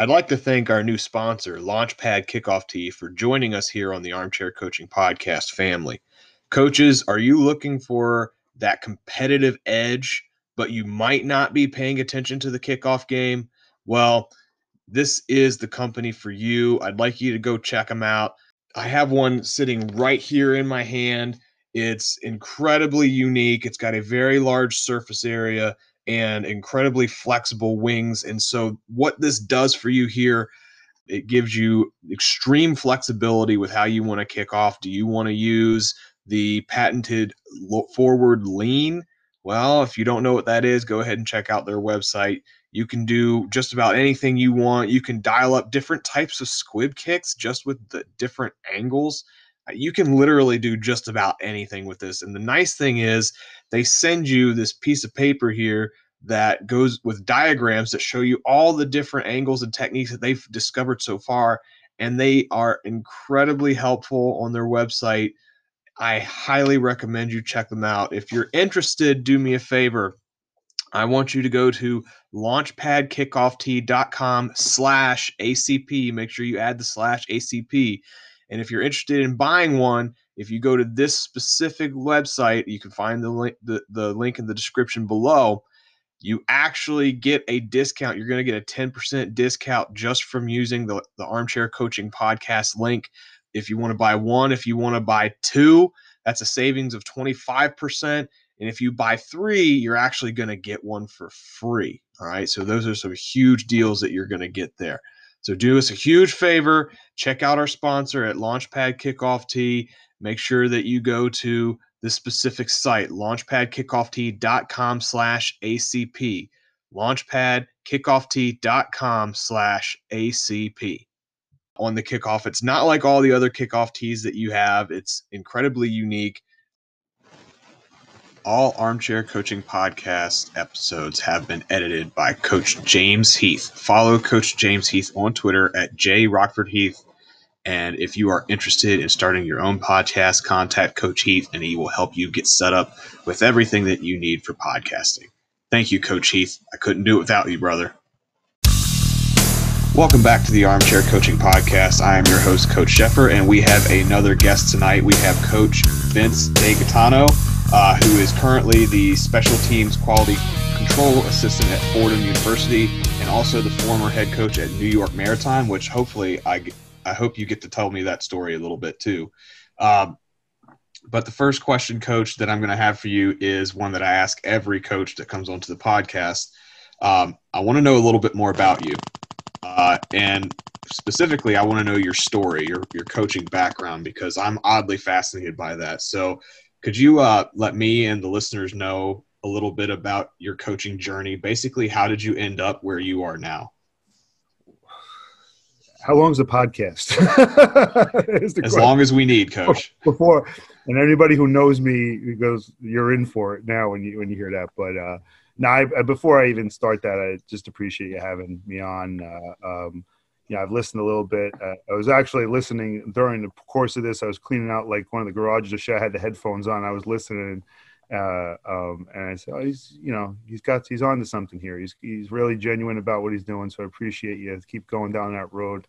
I'd like to thank our new sponsor, Launchpad Kickoff Tee, for joining us here on the Armchair Coaching Podcast family. Coaches, are you looking for that competitive edge, but you might not be paying attention to the kickoff game? Well, this is the company for you. I'd like you to go check them out. I have one sitting right here in my hand. It's incredibly unique. It's got a very large surface area and incredibly flexible wings. And so, what this does for you here, it gives you extreme flexibility with how you want to kick off. Do you want to use the patented forward lean? Well, if you don't know what that is, go ahead and check out their website. You can do just about anything you want. You can dial up different types of squib kicks just with the different angles. You can literally do just about anything with this. And the nice thing is, they send you this piece of paper here that goes with diagrams that show you all the different angles and techniques that they've discovered so far. And they are incredibly helpful on their website. I highly recommend you check them out. If you're interested, do me a favor I want you to go to launchpadkickoff.com slash ACP. Make sure you add the slash ACP. And if you're interested in buying one, if you go to this specific website, you can find the link, the, the link in the description below. You actually get a discount. You're going to get a 10% discount just from using the, the Armchair Coaching Podcast link. If you want to buy one, if you want to buy two, that's a savings of 25%. And if you buy three, you're actually going to get one for free. All right. So those are some huge deals that you're going to get there. So do us a huge favor. Check out our sponsor at Launchpad Kickoff Tee. Make sure that you go to the specific site, launchpadkickoff.com slash ACP. Launchpadkickoff.com slash ACP. On the kickoff, it's not like all the other kickoff tees that you have. It's incredibly unique all Armchair Coaching Podcast episodes have been edited by Coach James Heath. Follow Coach James Heath on Twitter at J Rockford Heath. And if you are interested in starting your own podcast, contact Coach Heath and he will help you get set up with everything that you need for podcasting. Thank you, Coach Heath. I couldn't do it without you, brother. Welcome back to the Armchair Coaching Podcast. I am your host, Coach Sheffer, and we have another guest tonight. We have Coach Vince DiGaetano uh, who is currently the special teams quality control assistant at Fordham University and also the former head coach at New York Maritime, which hopefully I, I hope you get to tell me that story a little bit too. Um, but the first question, coach, that I'm going to have for you is one that I ask every coach that comes onto the podcast. Um, I want to know a little bit more about you. Uh, and specifically, I want to know your story, your, your coaching background, because I'm oddly fascinated by that. So, could you uh, let me and the listeners know a little bit about your coaching journey? Basically, how did you end up where you are now? How long is the podcast? as question. long as we need, Coach. Before, and anybody who knows me goes, "You're in for it now." When you when you hear that, but uh, now I, before I even start that, I just appreciate you having me on. Uh, um, yeah, I've listened a little bit. Uh, I was actually listening during the course of this. I was cleaning out like one of the garages. Show I had the headphones on. I was listening, uh, um, and I said, "Oh, he's you know he's got he's on to something here. He's he's really genuine about what he's doing. So I appreciate you. Keep going down that road.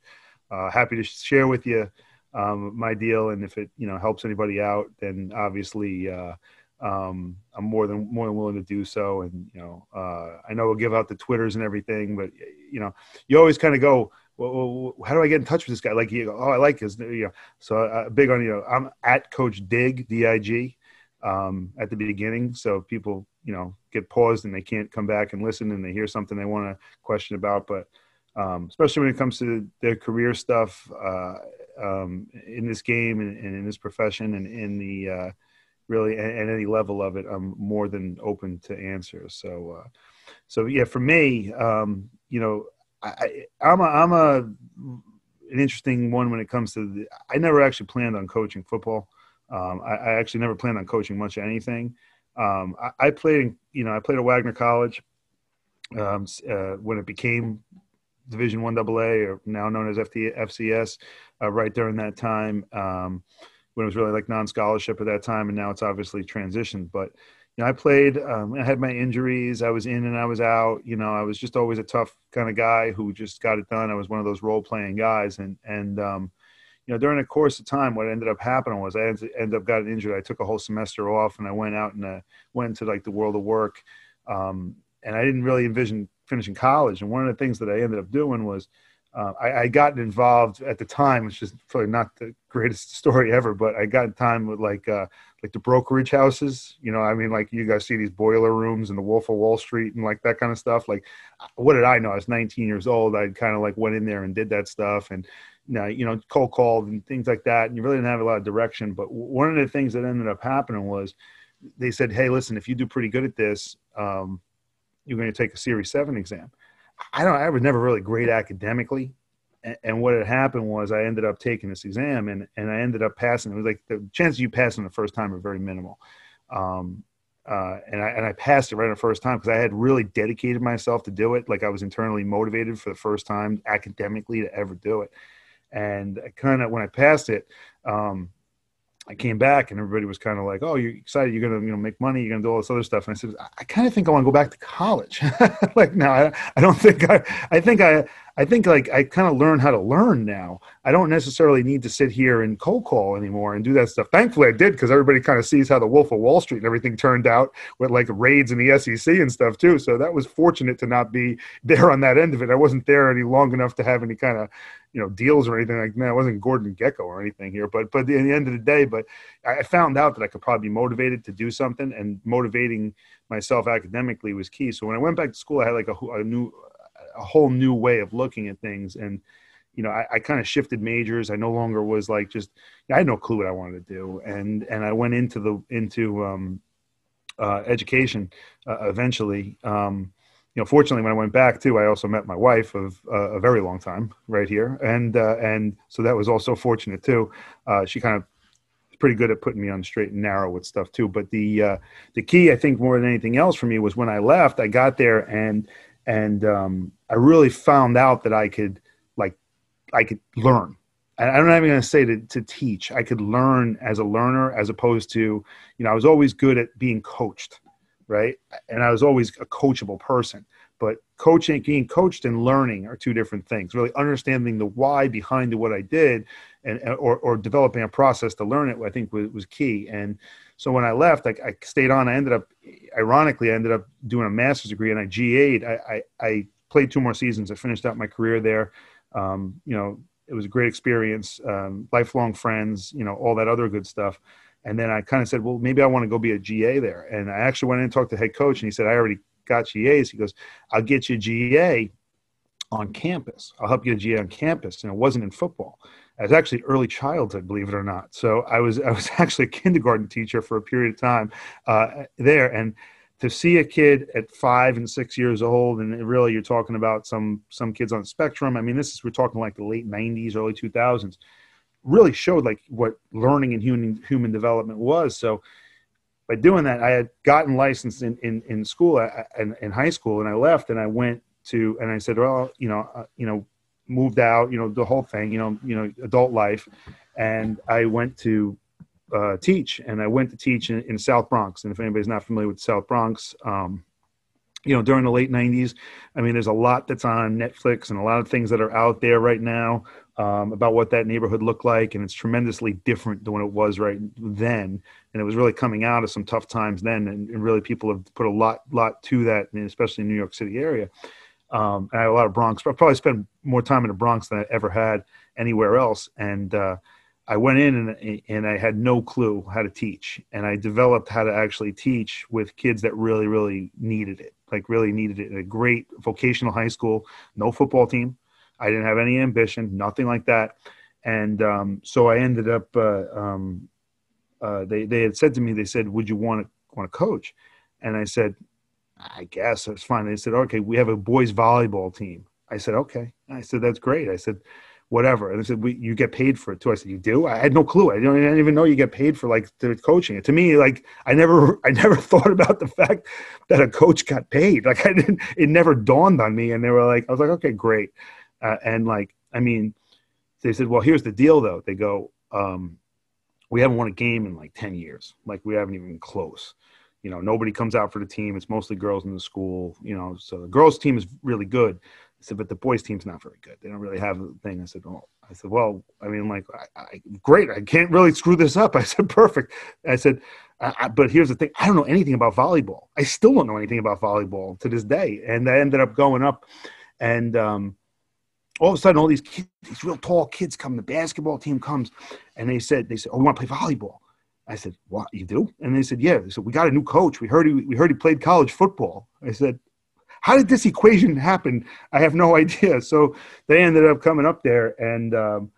Uh, happy to share with you um, my deal, and if it you know helps anybody out, then obviously." Uh, um, I'm more than more than willing to do so. And you know, uh, I know we'll give out the twitters and everything, but you know, you always kind of go, well, how do I get in touch with this guy? Like, you go, oh, I like his, you know, so uh, big on, you know, I'm at Coach Dig, D I G, um, at the beginning. So people, you know, get paused and they can't come back and listen and they hear something they want to question about. But um, especially when it comes to their career stuff uh, um, in this game and, and, in this profession and in the uh, really at, any level of it, I'm more than open to answer. So, uh, so yeah, for me, um, you know, I, I'm a I'm a an interesting one when it comes to the, I never actually planned on coaching football. Um, I, I, actually never planned on coaching much anything. Um, I, I, played, you know, I played at Wagner College um, uh, when it became Division One AA, or now known as FT, FCS. Uh, right during that time, um, when it was really like non-scholarship at that time, and now it's obviously transitioned. But you know, I played. Um, I had my injuries. I was in and I was out. You know, I was just always a tough kind of guy who just got it done. I was one of those role playing guys, and and um, you know, during the course of time, what ended up happening was I ended up got injured. I took a whole semester off, and I went out and uh, went to like the world of work. Um, and I didn't really envision finishing college. And one of the things that I ended up doing was uh, I, I got involved at the time, which is probably not the greatest story ever, but I got in time with like uh, like the brokerage houses. You know, I mean, like you guys see these boiler rooms and the Wolf of Wall Street and like that kind of stuff. Like, what did I know? I was 19 years old. I kind of like went in there and did that stuff, and you know, you know, cold called and things like that. And you really didn't have a lot of direction. But one of the things that ended up happening was they said, "Hey, listen, if you do pretty good at this, um, you're going to take a Series Seven exam." I don't. I was never really great academically, and, what had happened was I ended up taking this exam, and and I ended up passing. It was like the chances you passing the first time are very minimal, um, uh, and I and I passed it right the first time because I had really dedicated myself to do it. Like I was internally motivated for the first time academically to ever do it, and I kind of when I passed it. Um, I came back and everybody was kind of like, "Oh, you're excited? You're gonna, you know, make money. You're gonna do all this other stuff." And I said, "I kind of think I want to go back to college." like, now, I, I don't think I. I think I. I think like I kind of learn how to learn now. I don't necessarily need to sit here and cold call anymore and do that stuff. Thankfully, I did because everybody kind of sees how the Wolf of Wall Street and everything turned out with like raids in the SEC and stuff too. So that was fortunate to not be there on that end of it. I wasn't there any long enough to have any kind of you know deals or anything like that. I wasn't Gordon Gekko or anything here, but but at the end of the day, but I found out that I could probably be motivated to do something, and motivating myself academically was key. So when I went back to school, I had like a, a new a whole new way of looking at things and you know i, I kind of shifted majors i no longer was like just i had no clue what i wanted to do and and i went into the into um, uh, education uh, eventually um, you know fortunately when i went back too i also met my wife of uh, a very long time right here and uh, and so that was also fortunate too uh, she kind of pretty good at putting me on straight and narrow with stuff too but the uh, the key i think more than anything else for me was when i left i got there and and um, I really found out that I could like I could learn. I'm not even going to say to, to teach. I could learn as a learner as opposed to, you know, I was always good at being coached, right? And I was always a coachable person. But coaching, being coached and learning are two different things. Really understanding the why behind what I did and or, or developing a process to learn it, I think was, was key. And so when I left, I, I, stayed on. I ended up, ironically, I ended up doing a master's degree, and I GA'd. I, I, I played two more seasons. I finished out my career there. Um, you know, it was a great experience. Um, lifelong friends. You know, all that other good stuff. And then I kind of said, well, maybe I want to go be a GA there. And I actually went in and talked to the head coach, and he said, I already got GAs. He goes, I'll get you GA on campus. I'll help you get a GA on campus. And it wasn't in football. I was actually early childhood, believe it or not. So I was I was actually a kindergarten teacher for a period of time uh, there, and to see a kid at five and six years old, and really you're talking about some some kids on the spectrum. I mean, this is we're talking like the late '90s, early 2000s. Really showed like what learning and human human development was. So by doing that, I had gotten licensed in in, in school and in, in high school, and I left and I went to and I said, well, you know, uh, you know, moved out, you know, the whole thing, you know, you know, adult life, and I went to uh, teach, and I went to teach in, in, South Bronx. And if anybody's not familiar with South Bronx, um, you know, during the late '90s, I mean, there's a lot that's on Netflix and a lot of things that are out there right now um, about what that neighborhood looked like, and it's tremendously different than what it was right then. And it was really coming out of some tough times then, and, and really people have put a lot, lot to that, especially in New York City area. Um, and I had a lot of Bronx. I probably spent more time in the Bronx than I ever had anywhere else. And uh, I went in and, and I had no clue how to teach. And I developed how to actually teach with kids that really, really needed it. Like really needed it. A great vocational high school, no football team. I didn't have any ambition, nothing like that. And um, so I ended up. Uh, um, uh, they they had said to me, they said, "Would you want to want to coach?" And I said, I guess it's fine. They said, okay, we have a boys volleyball team. I said, okay. I said, that's great. I said, whatever. And they said, you get paid for it too. I said, you do? I had no clue. I didn't, I didn't even know you get paid for like the coaching. To me, like I never, I never thought about the fact that a coach got paid. Like I didn't, it never dawned on me. And they were like, I was like, okay, great. Uh, and like, I mean, they said, well, here's the deal though. They go, um, we haven't won a game in like 10 years. Like we haven't even close you know, nobody comes out for the team. It's mostly girls in the school, you know. So the girls' team is really good. I said, but the boys' team's not very good. They don't really have a thing. I said, oh, I said, well, I mean, like, I, I, great. I can't really screw this up. I said, perfect. I said, I, but here's the thing. I don't know anything about volleyball. I still don't know anything about volleyball to this day. And I ended up going up, and um, all of a sudden, all these kids, these real tall kids come. The basketball team comes, and they said, they said, oh, we want to play volleyball. I said, "What you do?" And they said, "Yeah." They said, "We got a new coach. We heard he we heard he played college football." I said, "How did this equation happen?" I have no idea. So they ended up coming up there, and um,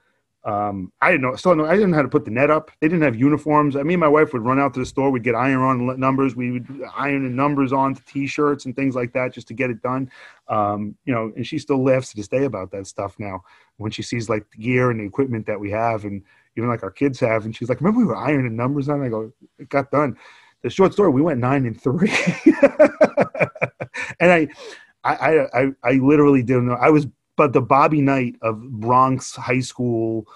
um, I didn't know. Still, I didn't know how to put the net up. They didn't have uniforms. I mean, my wife would run out to the store. We'd get iron on numbers. We would iron the numbers onto t-shirts and things like that just to get it done. Um, you know, and she still laughs to this day about that stuff now when she sees like the gear and the equipment that we have and even like our kids have. And she's like, remember we were ironing numbers on? I go, it got done. The short story, we went nine and three. and I, I, I, I literally didn't know. I was, but the Bobby Knight of Bronx high school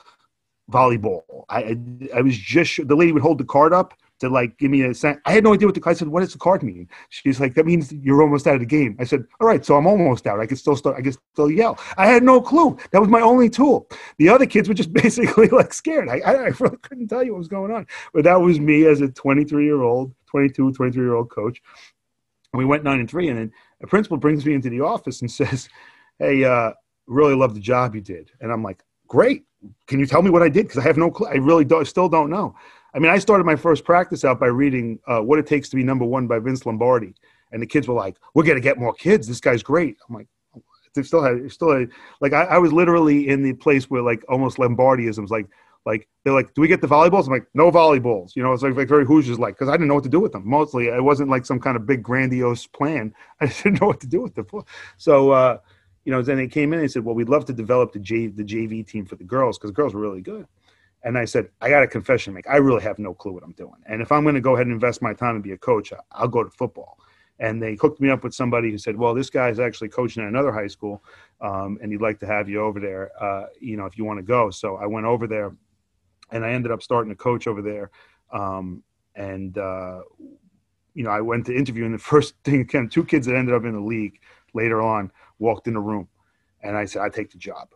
volleyball. I, I was just, the lady would hold the card up to like give me a sign. I had no idea what the card said. What does the card mean? She's like, that means you're almost out of the game. I said, all right, so I'm almost out. I can still start. I can still yell. I had no clue. That was my only tool. The other kids were just basically like scared. I, I, I really couldn't tell you what was going on. But that was me as a 23 year old, 22, 23 year old coach. And we went nine and three. And then a principal brings me into the office and says, hey, uh, really love the job you did. And I'm like, great. Can you tell me what I did? Because I have no clue. I really don't, still don't know. I mean, I started my first practice out by reading uh, "What It Takes to Be Number One" by Vince Lombardi, and the kids were like, "We're gonna get more kids. This guy's great." I'm like, they still had, still had, like, I, I was literally in the place where like almost Lombardiisms, like, like they're like, "Do we get the volleyballs?" I'm like, "No volleyballs." You know, it's like, like very Hoosiers like because I didn't know what to do with them. Mostly, it wasn't like some kind of big grandiose plan. I didn't know what to do with them. So, uh, you know, then they came in and said, "Well, we'd love to develop the J the JV team for the girls because girls were really good." And I said, I got a confession to make. I really have no clue what I'm doing. And if I'm going to go ahead and invest my time and be a coach, I'll go to football. And they hooked me up with somebody who said, well, this guy's actually coaching at another high school, um, and he'd like to have you over there, uh, you know, if you want to go. So I went over there, and I ended up starting to coach over there. Um, and, uh, you know, I went to interview, and the first thing, again, two kids that ended up in the league later on walked in the room. And I said, I take the job.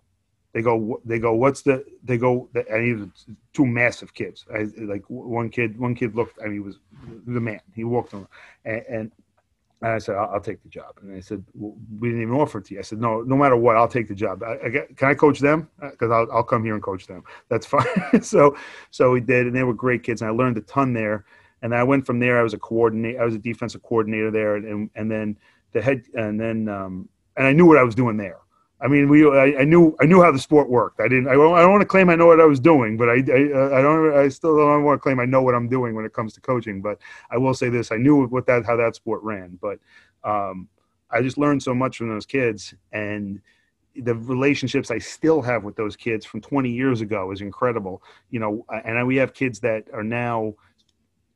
They go, they go. What's the? They go. I need two massive kids. I, like one kid, one kid looked. I mean, he was the man. He walked around, and, and I said, I'll, I'll, take the job. And they said, well, we didn't even offer it to you. I said, no, no matter what, I'll take the job. I, I get, can I coach them? Because uh, I'll, I'll come here and coach them. That's fine. so, so we did, and they were great kids, and I learned a ton there. And I went from there. I was a coordinator. I was a defensive coordinator there, and and then the head, and then um, and I knew what I was doing there. I mean, we I, I, knew I knew how the sport worked. I didn't. I, I don't want to claim I know what I was doing, but I, I I don't. I still don't want to claim I know what I'm doing when it comes to coaching. But I will say this: I knew what that how that sport ran. But um, I just learned so much from those kids, and the relationships I still have with those kids from 20 years ago is incredible. You know, and we have kids that are now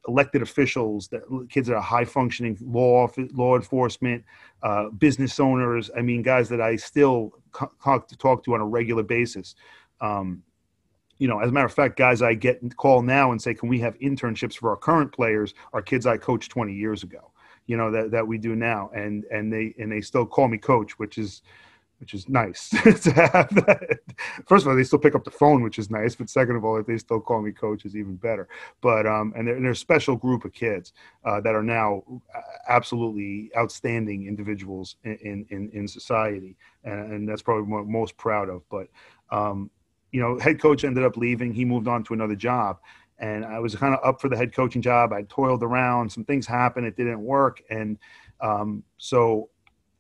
elected officials, that kids that are high functioning law law enforcement, uh, business owners. I mean, guys that I still talk to talk to on a regular basis. Um, you know, as a matter of fact, guys I get call now and say, "Can we have internships for our current players?" our kids I coached 20 years ago. You know that that we do now, and and they and they still call me coach, which is which is nice to have that. First of all, they still pick up the phone, which is nice. But second of all, if they still call me coach, is even better. But um, and they're, they're a special group of kids uh, that are now uh, absolutely outstanding individuals in in, in society, and, and that's probably what I'm most proud of. But um, you know, head coach ended up leaving. He moved on to another job. And I was kind of up for the head coaching job. I toiled around. Some things happened. It didn't work. And um, so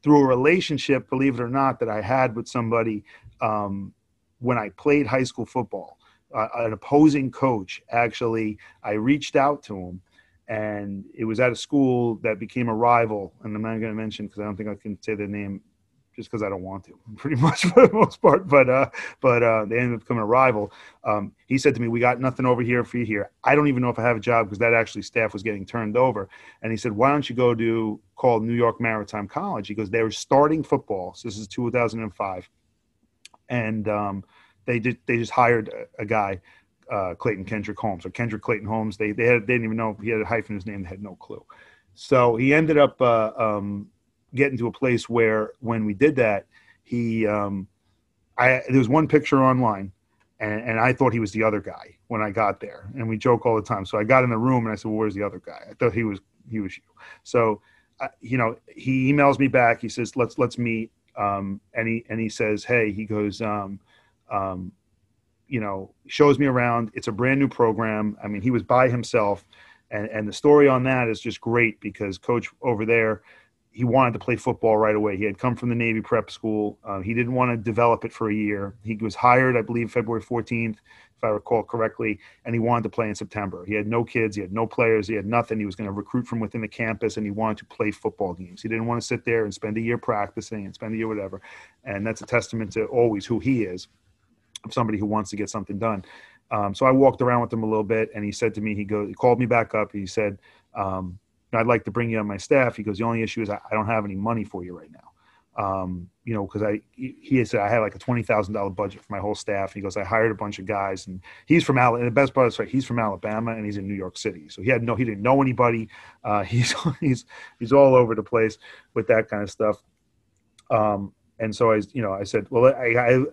through a relationship, believe it or not, that I had with somebody um, when I played high school football. Uh, an opposing coach actually, I reached out to him, and it was at a school that became a rival. And I'm not going to mention because I don't think I can say the name just because I don't want to, pretty much for the most part. But uh, but uh, they ended up becoming a rival. Um, he said to me, "We got nothing over here for you here. I don't even know if I have a job because that actually staff was getting turned over." And he said, "Why don't you go to called New York Maritime College?" He goes, "They were starting football. So this is 2005, and um, they did they just hired a, a guy." Uh, Clayton Kendrick Holmes or Kendrick Clayton Holmes. They they, had, they didn't even know he had a hyphen in his name. They had no clue. So he ended up uh, um, getting to a place where when we did that, he, um, I there was one picture online, and, and I thought he was the other guy when I got there, and we joke all the time. So I got in the room and I said, "Well, where's the other guy?" I thought he was he was you. So, uh, you know, he emails me back. He says, "Let's let's meet." Um, and he and he says, "Hey," he goes, um, um, you know, shows me around. It's a brand new program. I mean, he was by himself, and and the story on that is just great because coach over there he wanted to play football right away. He had come from the Navy prep school. Uh, he didn't want to develop it for a year. He was hired, I believe, February 14th, if I recall correctly, and he wanted to play in September. He had no kids, he had no players, he had nothing. He was going to recruit from within the campus, and he wanted to play football games. He didn't want to sit there and spend a year practicing and spend a year whatever. And that's a testament to always who he is, of somebody who wants to get something done. Um, so I walked around with him a little bit, and he said to me, he goes, he called me back up. He said, um, I'd like to bring you on my staff. He goes, the only issue is I, I don't have any money for you right now. Um, you know, because I he said I had like a twenty thousand dollar budget for my whole staff. He goes, I hired a bunch of guys, and he's from Alabama. The best part is right, he's from Alabama, and he's in New York City, so he had no, he didn't know anybody. Uh, he's he's he's all over the place with that kind of stuff. Um, and so I, you know, I said, well, I, I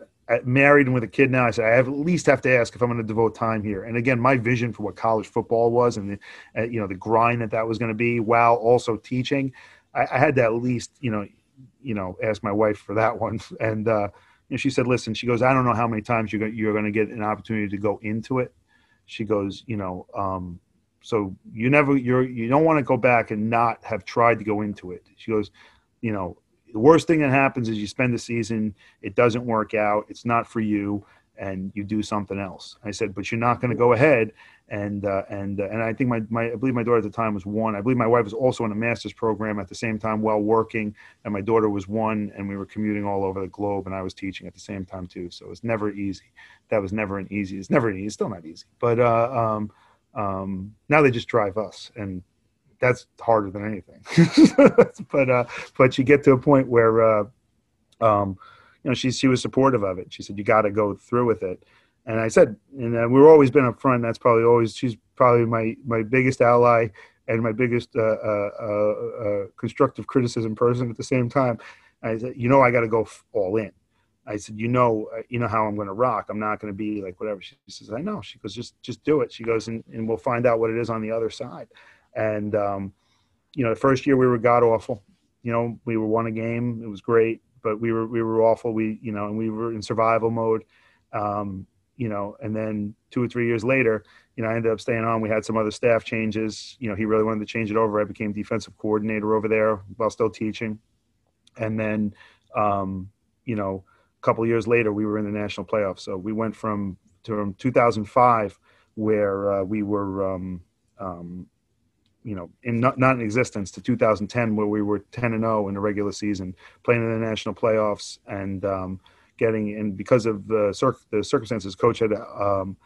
married and with a kid now, I said I have at least have to ask if I'm going to devote time here. And again, my vision for what college football was, and the, uh, you know the grind that that was going to be, while also teaching, I, I, had to at least you know, you know, ask my wife for that one. And uh, she said, "Listen," she goes, "I don't know how many times you're you're going to get an opportunity to go into it." She goes, "You know, um, so you never you're you don't want to go back and not have tried to go into it." She goes, "You know, the worst thing that happens is you spend the season, it doesn't work out, it's not for you, and you do something else. I said, but you're not going to go ahead and uh, and uh, and I think my, my I believe my daughter at the time was one. I believe my wife was also in a master's program at the same time while working, and my daughter was one, and we were commuting all over the globe, and I was teaching at the same time too. So it was never easy. That was never an easy. It's never easy. It's still not easy. But uh, um, um, now they just drive us, and that's harder than anything. but uh, but you get to a point where uh, um, you know she she was supportive of it. She said you got to go through with it. And I said, and uh, we've always been up front. That's probably always she's probably my my biggest ally and my biggest uh, uh, uh, constructive criticism person at the same time. I said, you know, I got to go all in. I said, you know, you know how I'm going to rock. I'm not going to be like whatever. She says, I know. She goes, just just do it. She goes, and, and we'll find out what it is on the other side. And um, you know, the first year we were god awful. You know, we were won a game. It was great, but we were we were awful. We you know, and we were in survival mode. Um, you know, and then two or three years later, you know, I ended up staying on. We had some other staff changes. You know, he really wanted to change it over. I became defensive coordinator over there while still teaching. And then, um, you know, a couple years later, we were in the national playoffs. So we went from from 2005, where uh, we were um, um, you know, in not, not in existence to 2010, where we were 10 and 0 in the regular season, playing in the national playoffs, and um, getting and because of the, the circumstances, coach had um,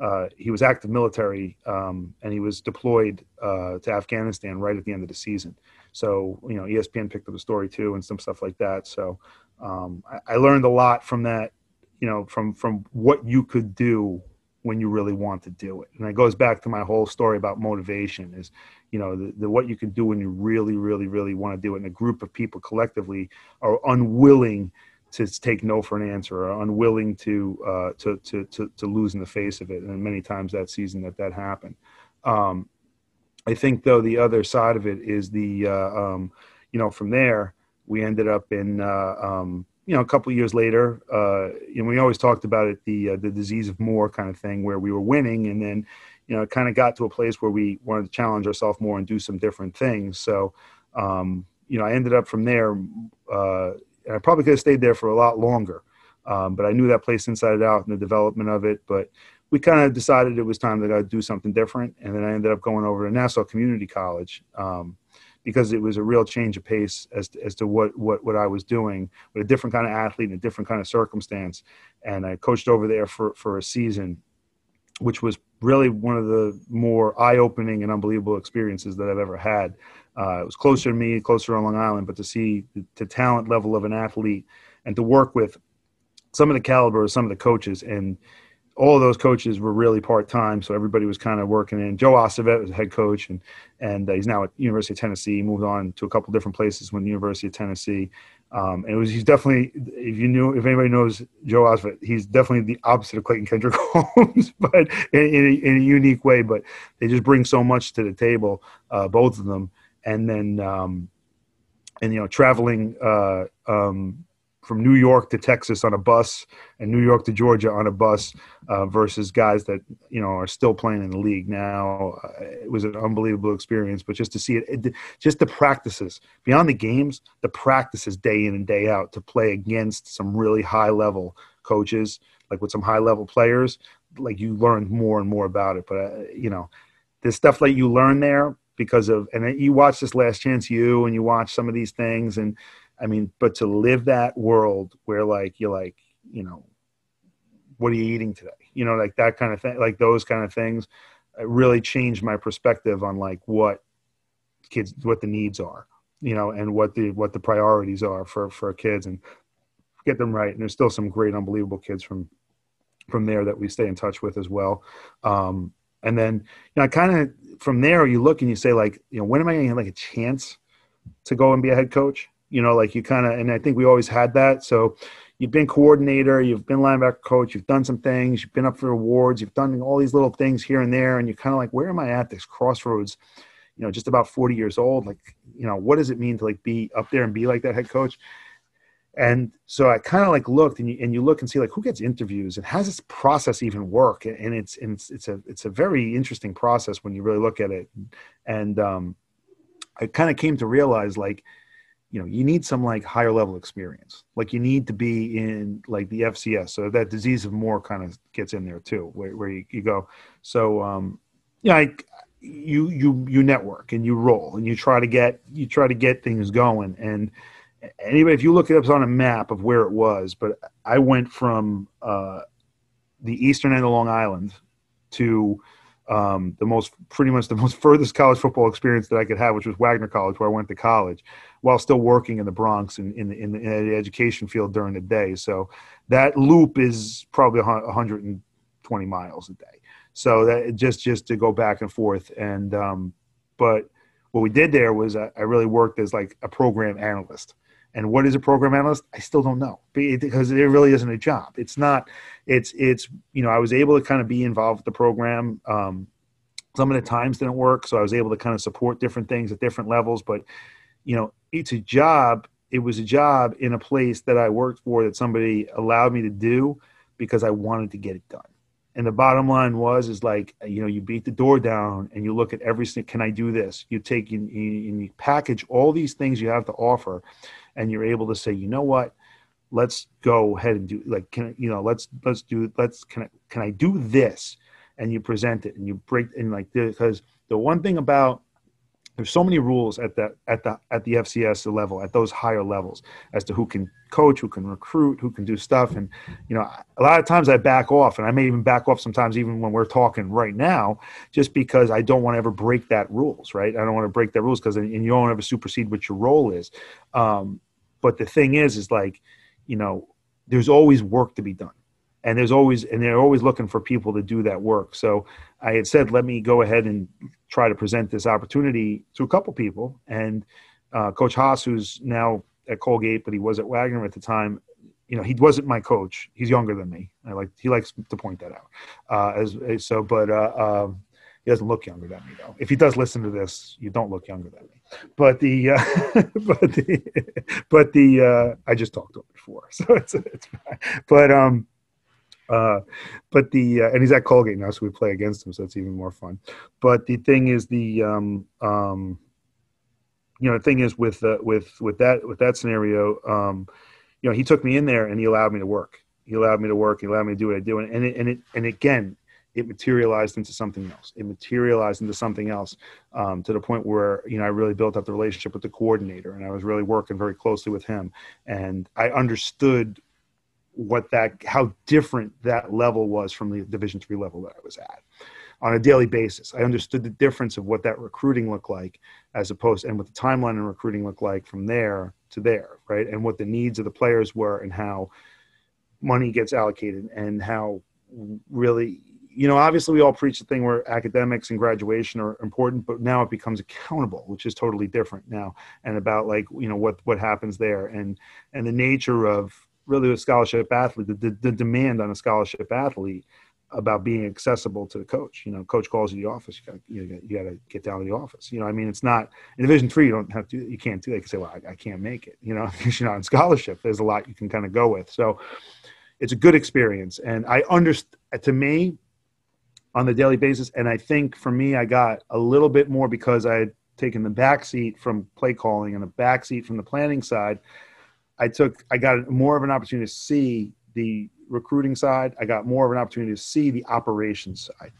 uh, he was active military um, and he was deployed uh, to Afghanistan right at the end of the season. So you know, ESPN picked up the story too and some stuff like that. So um, I, I learned a lot from that. You know, from from what you could do when you really want to do it. And it goes back to my whole story about motivation is, you know, the, the, what you can do when you really, really, really want to do it. And a group of people collectively are unwilling to take no for an answer or unwilling to, uh, to, to, to, to, lose in the face of it. And many times that season that that happened. Um, I think though, the other side of it is the, uh, um, you know, from there, we ended up in, uh, um, you know, a couple years later, uh, you know, we always talked about it, the uh, the disease of more kind of thing, where we were winning, and then, you know, it kind of got to a place where we wanted to challenge ourselves more and do some different things. So, um, you know, I ended up from there, uh, and I probably could have stayed there for a lot longer, um, but I knew that place inside out and the development of it. But we kind of decided it was time to do something different, and then I ended up going over to Nassau Community College. Um, because it was a real change of pace as to, as to what, what, what I was doing with a different kind of athlete and a different kind of circumstance. And I coached over there for, for a season, which was really one of the more eye-opening and unbelievable experiences that I've ever had. Uh, it was closer to me, closer on Long Island, but to see the, the talent level of an athlete and to work with some of the caliber of some of the coaches and all of those coaches were really part time, so everybody was kind of working in. Joe Osovet was head coach, and and uh, he's now at University of Tennessee. He moved on to a couple different places when University of Tennessee. Um, and it was he's definitely if you knew if anybody knows Joe Osovet, he's definitely the opposite of Clayton Kendrick Holmes, but in, in, a, in, a, unique way. But they just bring so much to the table, uh, both of them. And then um, and you know traveling uh, um, from New York to Texas on a bus and New York to Georgia on a bus uh, versus guys that you know are still playing in the league now. Uh, it was an unbelievable experience, but just to see it, it, just the practices beyond the games, the practices day in and day out to play against some really high level coaches, like with some high level players, like you learn more and more about it. But uh, you know, there's stuff that you learn there because of, and you watch this Last Chance U, and you watch some of these things and I mean, but to live that world where like you're like, you know, what are you eating today? You know, like that kind of thing, like those kind of things, It really changed my perspective on like what kids, what the needs are, you know, and what the what the priorities are for for kids and get them right. And there's still some great, unbelievable kids from from there that we stay in touch with as well. Um, and then, you know, kind of from there, you look and you say like, you know, when am I going to have like a chance to go and be a head coach? You know, like you kind of, and I think we always had that. So you've been coordinator, you've been linebacker coach, you've done some things, you've been up for awards, you've done all these little things here and there, and you're kind of like, where am I at this crossroads? You know, just about 40 years old. Like, you know, what does it mean to like be up there and be like that head coach? And so I kind of like looked and you, and you look and see like who gets interviews and how does this process even work? And it's, and it's, it's a, it's a very interesting process when you really look at it. And um, I kind of came to realize like, you know you need some like higher level experience. Like you need to be in like the fcs so that disease of more kind of gets in there too where, where you, you go. So um yeah like you you you network and you roll and you try to get you try to get things going. And anyway if you look it up on a map of where it was but i went from uh the eastern end of long island to um, the most pretty much the most furthest college football experience that I could have, which was Wagner College, where I went to college, while still working in the Bronx and in, in, in, in, the education field during the day. So that loop is probably 120 miles a day. So that just just to go back and forth, and um, but what we did there was I, I really worked as like a program analyst. And what is a program analyst? I still don't know because it really isn't a job. It's not. It's it's you know I was able to kind of be involved with the program. Um, some of the times didn't work, so I was able to kind of support different things at different levels. But you know, it's a job. It was a job in a place that I worked for that somebody allowed me to do because I wanted to get it done. And the bottom line was, is like, you know, you beat the door down and you look at everything. Can I do this? You take and you, package all these things you have to offer and you're able to say, you know what, let's go ahead and do like, can you know, let's let's do let's can I can I do this? And you present it and you break and like this, because the one thing about there's so many rules at the at the at the FCS level at those higher levels as to who can coach, who can recruit, who can do stuff, and you know a lot of times I back off, and I may even back off sometimes even when we're talking right now, just because I don't want to ever break that rules, right? I don't want to break that rules because and you don't ever supersede what your role is. Um, but the thing is, is like you know there's always work to be done and there's always and they're always looking for people to do that work so i had said let me go ahead and try to present this opportunity to a couple people. And uh, coach haas who's now at colgate but he was at wagner at the time you know he wasn't my coach. He's younger than me. I like he likes to point that out. Uh, as, as, so but uh, um, he doesn't look younger than me though. If he does listen to this you don't look younger than me. But the uh, but the but the uh, i just talked to him before. So it's, it's fine. but um uh, but the uh, and he's at Colgate now, so we play against him, so it's even more fun. But the thing is, the um, um, you know, the thing is with uh, with with that with that scenario, um, you know, he took me in there and he allowed me to work. He allowed me to work. He allowed me to do what I do, and, and it and it and again, it materialized into something else. It materialized into something else um, to the point where you know I really built up the relationship with the coordinator, and I was really working very closely with him, and I understood what that how different that level was from the division three level that i was at on a daily basis. I understood the difference of what that recruiting looked like as opposed and what the timeline and recruiting looked like from there to there right? And what the needs of the players were and how money gets allocated and how really you know, obviously we all preach the thing where academics and graduation are important, but now it becomes accountable, which is totally different now, and about like you know what what happens there, and and the nature of really a scholarship athlete, the, the, demand on a scholarship athlete about being accessible to the coach. You know, coach calls you the office. You got you, you got to get down to the office. You know, I mean, it's not in Division three. You don't have to. You can't do that. You can say, well, I, I can't make it. You know, because you're not in scholarship. There's a lot you can kind of go with. So, it's a good experience, and I understand. To me, on the daily basis. And I think for me, I got a little bit more because I had taken the back seat from play calling and the back seat from the planning side. I took, I got more of an opportunity to see the recruiting side. I got more of an opportunity to see the operations side.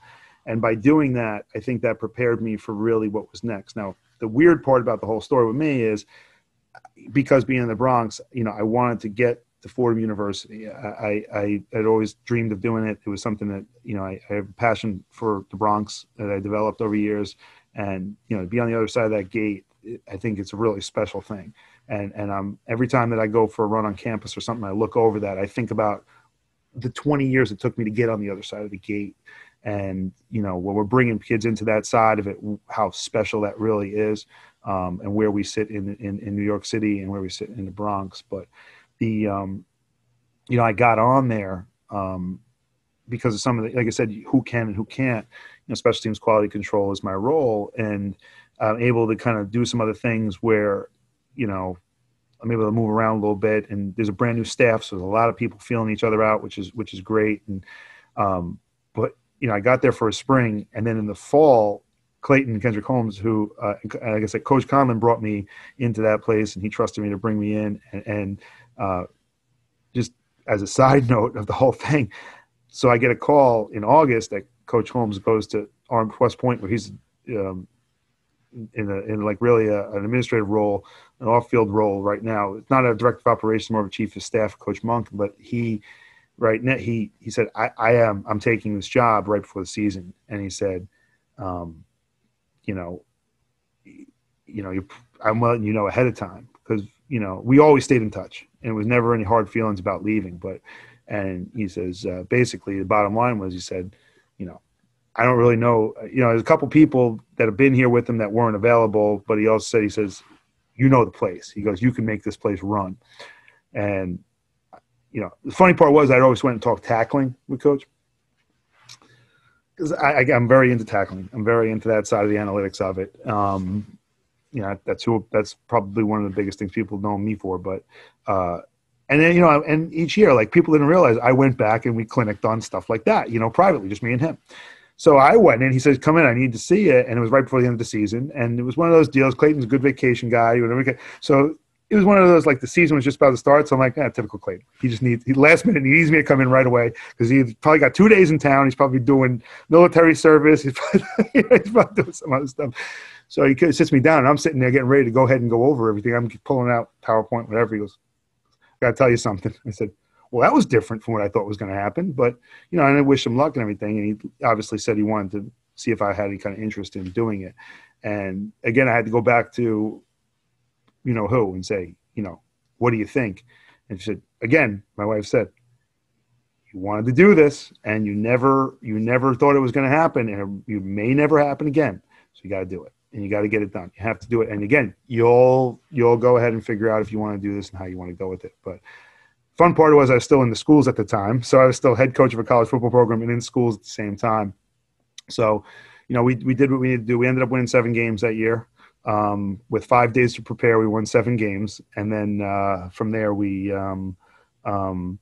And by doing that, I think that prepared me for really what was next. Now, the weird part about the whole story with me is because being in the Bronx, you know, I wanted to get to Fordham University. I, I had always dreamed of doing it. It was something that you know I, I, have a passion for the Bronx that I developed over years, and you know to be on the other side of that gate, I think it's a really special thing. And and um, every time that I go for a run on campus or something, I look over that. I think about the 20 years it took me to get on the other side of the gate, and you know when we're bringing kids into that side of it, how special that really is, um, and where we sit in, in in New York City and where we sit in the Bronx, but the um, you know I got on there um, because of some of the like I said who can and who can't you know special teams quality control is my role and I'm able to kind of do some other things where you know I'm able to move around a little bit and there's a brand new staff so there's a lot of people feeling each other out which is which is great and um, but you know I got there for a spring and then in the fall Clayton Kendrick Holmes, who, uh, like I said, Coach Conlin brought me into that place, and he trusted me to bring me in. And, and uh, just as a side note of the whole thing, so I get a call in August that Coach Holmes goes to Army West Point, where he's um, in a in like really a, an administrative role, an off-field role right now. It's not a director of operations, more of a chief of staff, Coach Monk. But he, right now, he he said, I, I am I'm taking this job right before the season, and he said, um, you know, you know, I'm letting you know ahead of time because you know we always stayed in touch and it was never any hard feelings about leaving. But and he says uh, basically the bottom line was he said, you know, I don't really know. You know, there's a couple people that have been here with him that weren't available, but he also said he says, you know the place. He goes, you can make this place run. And you know, the funny part was I always went and talked tackling with coach because I, am very into tackling. I'm very into that side of the analytics of it. Um, you know that's who that's probably one of the biggest things people know me for. But uh, and then you know, and each year, like people didn't realize I went back and we clinicked on stuff like that, you know, privately, just me and him. So I went and he says, "Come in, I need to see it." And it was right before the end of the season, and it was one of those deals. Clayton's a good vacation guy, whatever. So it was one of those like the season was just about to start, so I'm like, yeah, typical Clayton. He just needs he, last minute. He needs me to come in right away because he's probably got two days in town. He's probably doing military service. He's probably, he's probably doing some other stuff. So he sits me down, and I'm sitting there getting ready to go ahead and go over everything. I'm pulling out PowerPoint, whatever. He goes, I "Got to tell you something." I said, "Well, that was different from what I thought was going to happen, but you know, and I wish him luck and everything." And he obviously said he wanted to see if I had any kind of interest in doing it. And again, I had to go back to, you know, who and say, you know, what do you think? And she said, again, my wife said, you wanted to do this and you never, you never thought it was going to happen and you may never happen again. So you got to do it and you got to get it done. You have to do it. And again, you'll you'll go ahead and figure out if you want to do this and how you want to go with it. But fun part was I was still in the schools at the time, so I was still head coach of a college football program and in schools at the same time. So, you know, we we did what we needed to do. We ended up winning seven games that year. Um, with five days to prepare, we won seven games, and then uh, from there we. Um, um,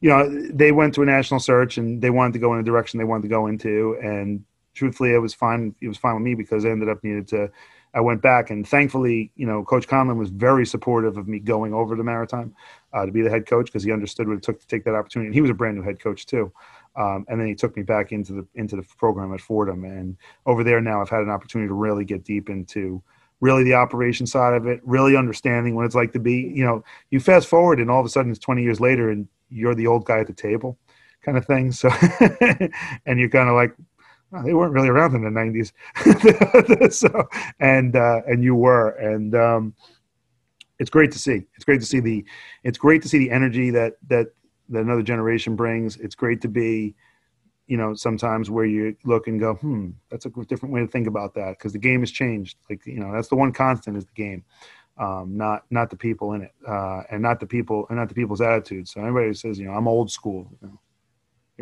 you know, they went to a national search and they wanted to go in a direction they wanted to go into, and truthfully, it was fine. It was fine with me because I ended up needed to. I went back, and thankfully, you know, Coach Conlin was very supportive of me going over to Maritime uh, to be the head coach because he understood what it took to take that opportunity. And he was a brand new head coach too, um, and then he took me back into the into the program at Fordham. And over there now, I've had an opportunity to really get deep into really the operation side of it, really understanding what it's like to be. You know, you fast forward, and all of a sudden, it's 20 years later, and you're the old guy at the table kind of thing. So, and you're kind of like, they weren't really around in the '90s, so and uh, and you were, and um, it's great to see. It's great to see the, it's great to see the energy that that that another generation brings. It's great to be, you know, sometimes where you look and go, hmm, that's a different way to think about that because the game has changed. Like, you know, that's the one constant is the game, um, not not the people in it, uh, and not the people and not the people's attitudes. So anybody who says, you know, I'm old school. You know,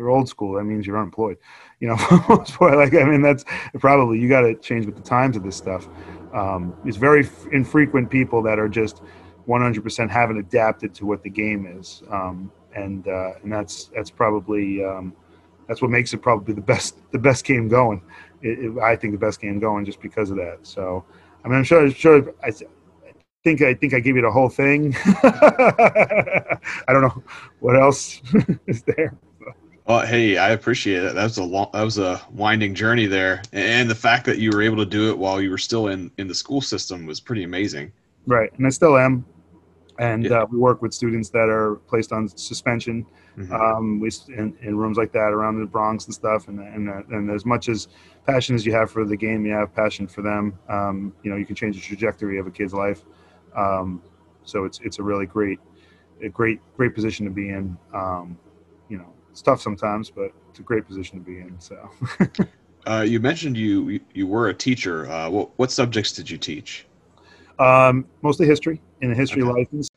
you're old school. That means you're unemployed. You know, like I mean, that's probably you got to change with the times of this stuff. Um, it's very infrequent people that are just 100% haven't adapted to what the game is, um, and uh, and that's that's probably um, that's what makes it probably the best the best game going. It, it, I think the best game going just because of that. So, I mean, I'm sure sure I think I think I gave you the whole thing. I don't know what else is there. Well, hey, I appreciate it. That was a long, that was a winding journey there, and the fact that you were able to do it while you were still in in the school system was pretty amazing. Right, and I still am. And yeah. uh, we work with students that are placed on suspension, mm-hmm. um, we in, in, rooms like that around the Bronx and stuff. And and uh, and as much as passion as you have for the game, you have passion for them. Um, you know, you can change the trajectory of a kid's life. Um, so it's it's a really great, a great great position to be in. Um, it's tough sometimes, but it's a great position to be in. So. uh, you mentioned you you were a teacher. Uh, what what subjects did you teach? Um, mostly history and a history okay. license.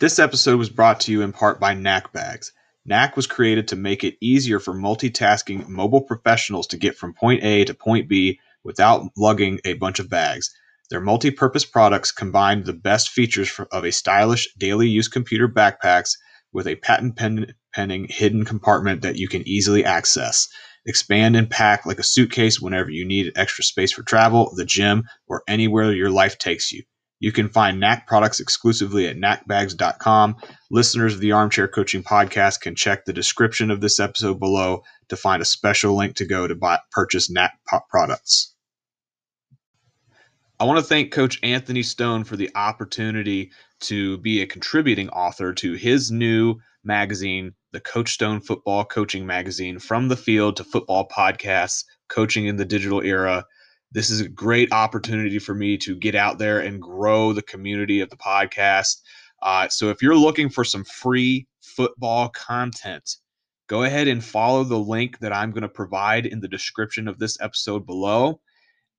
This episode was brought to you in part by Knack Bags. Knack was created to make it easier for multitasking mobile professionals to get from point A to point B without lugging a bunch of bags. Their multi purpose products combine the best features of a stylish daily use computer backpacks with a patent pending hidden compartment that you can easily access. Expand and pack like a suitcase whenever you need extra space for travel, the gym, or anywhere your life takes you. You can find Knack products exclusively at knackbags.com. Listeners of the Armchair Coaching Podcast can check the description of this episode below to find a special link to go to buy, purchase Knack products. I want to thank Coach Anthony Stone for the opportunity to be a contributing author to his new magazine, the Coach Stone Football Coaching Magazine, From the Field to Football Podcasts, Coaching in the Digital Era. This is a great opportunity for me to get out there and grow the community of the podcast. Uh, so if you're looking for some free football content, go ahead and follow the link that I'm going to provide in the description of this episode below.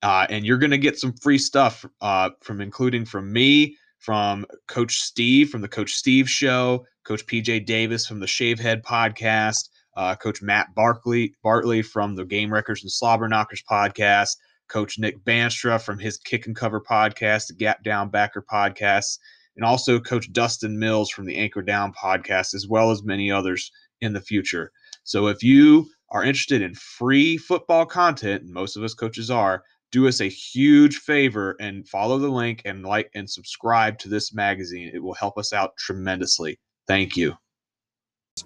Uh, and you're going to get some free stuff uh, from including from me, from Coach Steve from the Coach Steve Show, Coach PJ Davis from the Shavehead Podcast, uh, Coach Matt Barkley Bartley from the Game Records and Slobber Knockers Podcast, Coach Nick Banstra from his Kick and Cover Podcast, the Gap Down Backer Podcast, and also Coach Dustin Mills from the Anchor Down Podcast, as well as many others in the future. So if you are interested in free football content, most of us coaches are, do us a huge favor and follow the link and like and subscribe to this magazine. It will help us out tremendously. Thank you.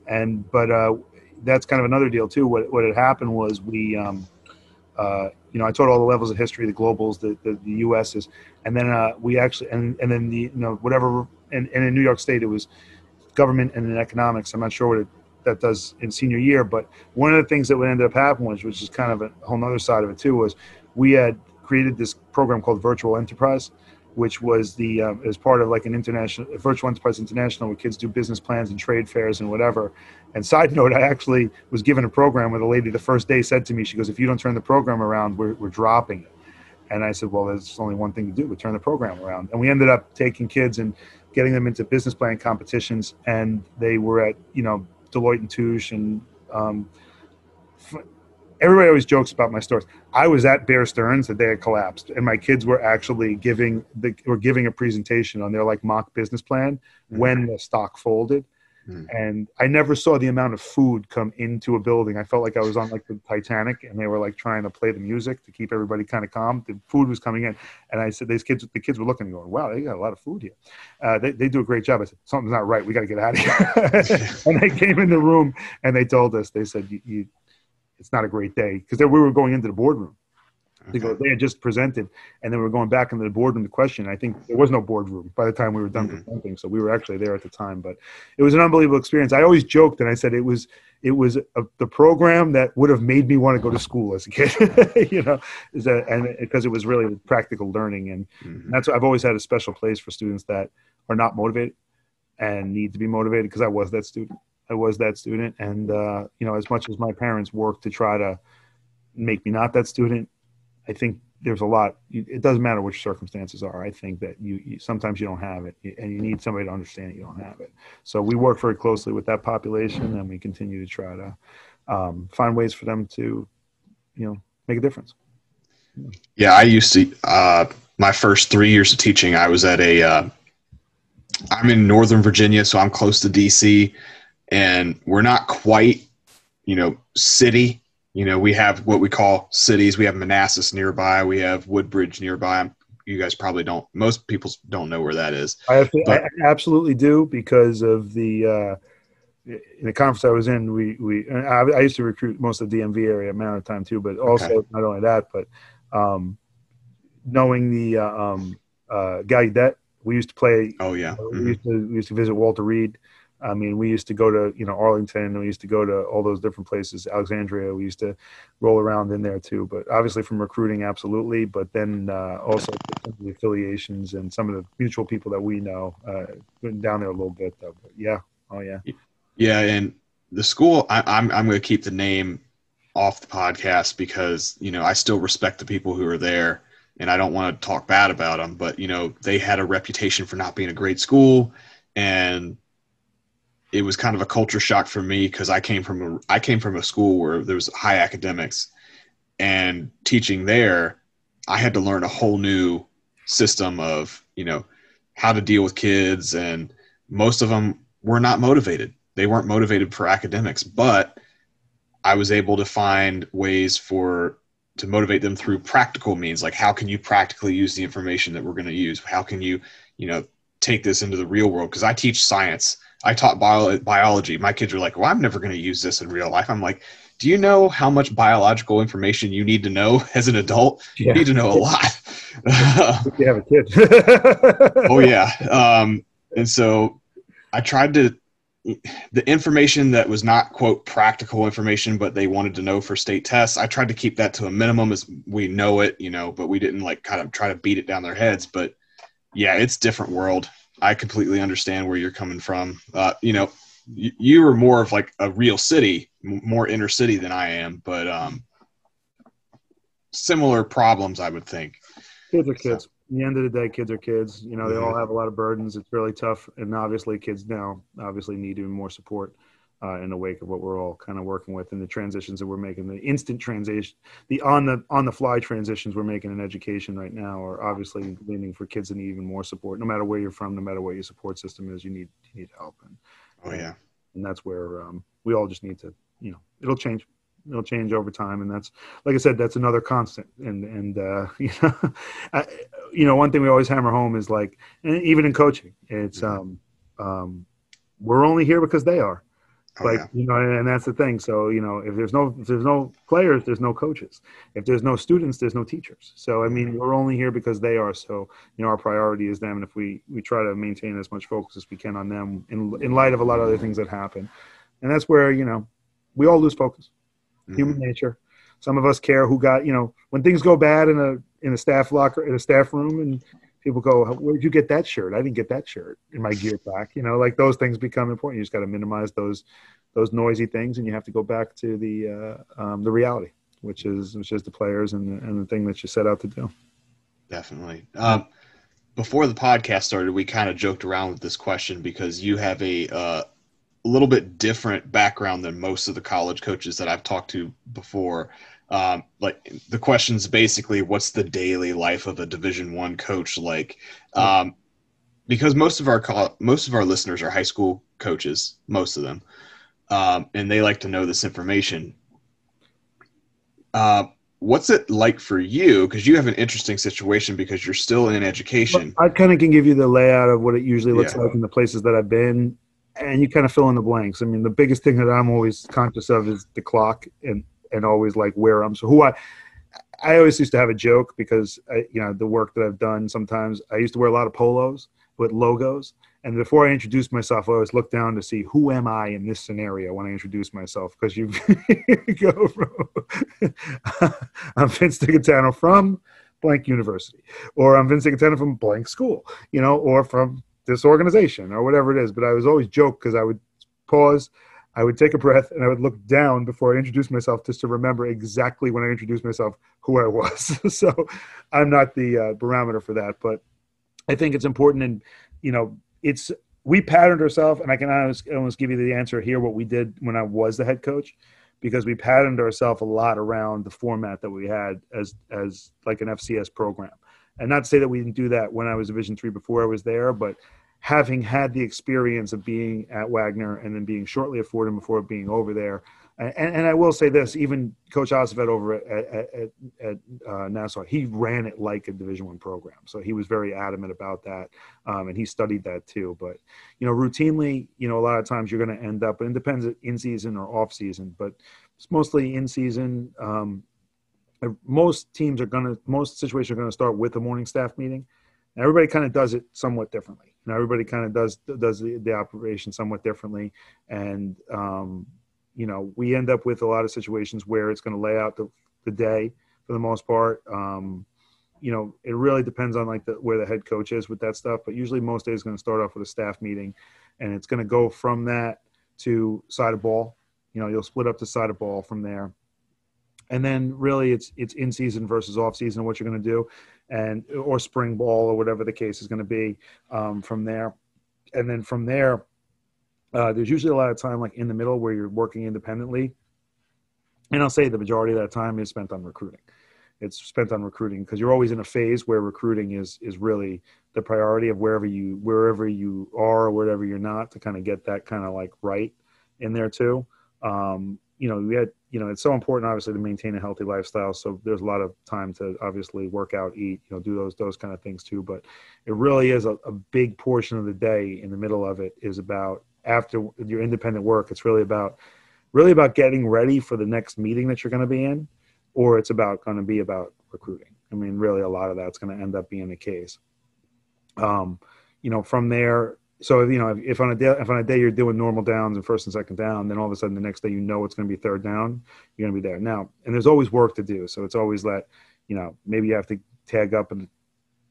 And but uh, that's kind of another deal too. What what had happened was we, um, uh, you know, I taught all the levels of history, the globals, the the, the U.S.'s, and then uh, we actually and and then the you know whatever and, and in New York State it was government and in economics. I'm not sure what it that does in senior year. But one of the things that would ended up happening which was, which is kind of a whole other side of it too, was we had created this program called Virtual Enterprise, which was the um, as part of like an international Virtual Enterprise International, where kids do business plans and trade fairs and whatever. And side note, I actually was given a program where the lady the first day said to me, she goes, "If you don't turn the program around, we're we're dropping it." And I said, "Well, there's only one thing to do: we turn the program around." And we ended up taking kids and getting them into business plan competitions, and they were at you know Deloitte and Touche and um, everybody always jokes about my stores. I was at Bear Stearns the day it collapsed, and my kids were actually giving the were giving a presentation on their like mock business plan mm-hmm. when the stock folded. Mm-hmm. And I never saw the amount of food come into a building. I felt like I was on like the Titanic, and they were like trying to play the music to keep everybody kind of calm. The food was coming in, and I said, "These kids, the kids were looking and going, wow, they got a lot of food here. Uh, they they do a great job." I said, "Something's not right. We got to get out of here." and they came in the room and they told us, they said, you, you it's not a great day because we were going into the boardroom. Okay. they had just presented, and then we were going back into the boardroom to question. I think there was no boardroom by the time we were done mm-hmm. presenting, so we were actually there at the time. But it was an unbelievable experience. I always joked and I said it was it was a, the program that would have made me want to go to school as a kid, you know, is that, and because it was really practical learning, and, mm-hmm. that's I've always had a special place for students that are not motivated and need to be motivated because I was that student I was that student, and uh, you know, as much as my parents worked to try to make me not that student, I think there's a lot. It doesn't matter which circumstances are. I think that you, you, sometimes you don't have it, and you need somebody to understand you don't have it. So we work very closely with that population, and we continue to try to um, find ways for them to, you know, make a difference. Yeah, I used to. Uh, my first three years of teaching, I was at a. am uh, in Northern Virginia, so I'm close to DC, and we're not quite, you know, city. You know, we have what we call cities. We have Manassas nearby. We have Woodbridge nearby. You guys probably don't. Most people don't know where that is. I, to, but, I absolutely do because of the. Uh, in the conference I was in, we we I, I, used to recruit most of the DMV area Maritime too, but also okay. not only that, but um, knowing the uh, um, uh, Gallaudet, we used to play. Oh yeah, mm-hmm. we used to we used to visit Walter Reed. I mean, we used to go to you know Arlington. We used to go to all those different places. Alexandria. We used to roll around in there too. But obviously from recruiting, absolutely. But then uh, also the affiliations and some of the mutual people that we know uh, down there a little bit though. But yeah, oh yeah, yeah. And the school, I, I'm I'm going to keep the name off the podcast because you know I still respect the people who are there and I don't want to talk bad about them, but you know they had a reputation for not being a great school, and it was kind of a culture shock for me because I came from a I came from a school where there was high academics, and teaching there, I had to learn a whole new system of you know how to deal with kids, and most of them were not motivated. They weren't motivated for academics, but I was able to find ways for to motivate them through practical means like how can you practically use the information that we're going to use how can you you know take this into the real world because i teach science i taught bio- biology. My kids were like well i'm never going to use this in real life. I'm like do you know how much biological information you need to know as an adult? Yeah. you need to know a lot. You have a kid. Oh yeah. Um, and so i tried to the information that was not quote practical information but they wanted to know for state tests i tried to keep that to a minimum as we know it you know but we didn't like kind of try to beat it down their heads but yeah it's different world i completely understand where you're coming from. Uh, you know you, you are more of like a real city more inner city than i am but um similar problems i would think. Kids are kids. So. The end of the day, kids are kids. You know, they all have a lot of burdens. It's really tough, and obviously, kids now obviously need even more support uh, in the wake of what we're all kind of working with and the transitions that we're making. The instant transition, the on the on the fly transitions we're making in education right now are obviously leaning for kids that need even more support. No matter where you're from, no matter what your support system is, you need you need help. And oh yeah, and that's where um, we all just need to, you know, it'll change it'll change over time and that's like i said that's another constant and and uh, you know I, you know one thing we always hammer home is like even in coaching it's um um we're only here because they are oh, like yeah. you know and that's the thing. So you know if there's no if there's no players there's no coaches. If there's no students there's no teachers. So i mean we're only here because they are. So you know our priority is them. And if we we try to maintain as much focus as we can on them in in light of a lot of other things that happen. And that's where you know we all lose focus. Mm-hmm. human nature. Some of us care who got, you know, when things go bad in a in a staff locker in a staff room and people go, Where'd you get that shirt? I didn't get that shirt in my gear pack. You know, like those things become important. You just gotta minimize those those noisy things and you have to go back to the uh, um, the reality, which is which is the players and the, and the thing that you set out to do. Definitely. Um, before the podcast started, we kind of joked around with this question because you have a uh, a little bit different background than most of the college coaches that I've talked to before. Um, like the question's basically, what's the daily life of a Division One coach like? Um, because most of our most of our listeners are high school coaches, most of them, um, and they like to know this information. Uh, what's it like for you? Because you have an interesting situation because you're still in education. I kind of can give you the layout of what it usually looks yeah. like in the places that I've been and you kind of fill in the blanks. I mean, the biggest thing that I'm always conscious of is the clock and and always like wear I'm. So who I I always used to have a joke because I, you know the work that I've done. Sometimes I used to wear a lot of polos with logos, and before I introduced myself, I always look down to see who am I in this scenario when I introduce myself because you go from I'm Vince DiGaetano from blank university, or I'm Vince DiGaetano from blank school, you know, or from this organization or whatever it is. But I was always joke because I would pause. I would take a breath and I would look down before I introduced myself just to remember exactly when I introduced myself who I was. so I'm not the uh, barometer for that, but I think it's important. And, you know, it's, we patterned ourselves, and I can almost, almost give you the answer here what we did when I was the head coach because we patterned ourselves a lot around the format that we had as as like an FCS program. And not to say that we didn't do that when I was Division three before I was there, but having had the experience of being at Wagner and then being shortly at Fordham before being over there. And, and I will say this, even Coach Osafet over at, at, at, at uh, Nassau, he ran it like a Division One program. So he was very adamant about that, um, and he studied that too. But you know, routinely, you know, a lot of times you're going to end up, and it depends in season or off season, but it's mostly in season. Um, most teams are going to, most situations are going to start with a morning staff meeting. Everybody kind of does it somewhat differently You know, everybody kind of does does the, the, operation somewhat differently, and um, you know, we end up with a lot of situations where it's going to lay out the, the day for the most part. Um, you know, it really depends on like the, where the head coach is with that stuff, but usually most days going to start off with a staff meeting, and it's going to go from that to side of ball. You know, you'll split up the side of ball from there and then really it's it's in season versus off season what you're going to do and or spring ball or whatever the case is going to be um, from there. And then from there uh, there's usually a lot of time like in the middle where you're working independently. And i'll say the majority of that time is spent on recruiting. It's spent on recruiting because you're always in a phase where recruiting is is really the priority of wherever you wherever you are or wherever you're not to kind of get that kind of like right in there too. Um, you know, we had, you know, it's so important obviously to maintain a healthy lifestyle. So there's a lot of time to obviously work out, eat, you know, do those those kind of things too. But it really is a, a big portion of the day. In the middle of it is about after your independent work. It's really about really about getting ready for the next meeting that you're going to be in, or it's about going to be about recruiting. I mean, really, a lot of that's going to end up being the case. Um, you know, from there, so you know if on a day if on a day you're doing normal downs and first and second down then all of a sudden the next day you know it's going to be third down you're going to be there. Now and there's always work to do. So it's always that you know maybe you have to tag up an,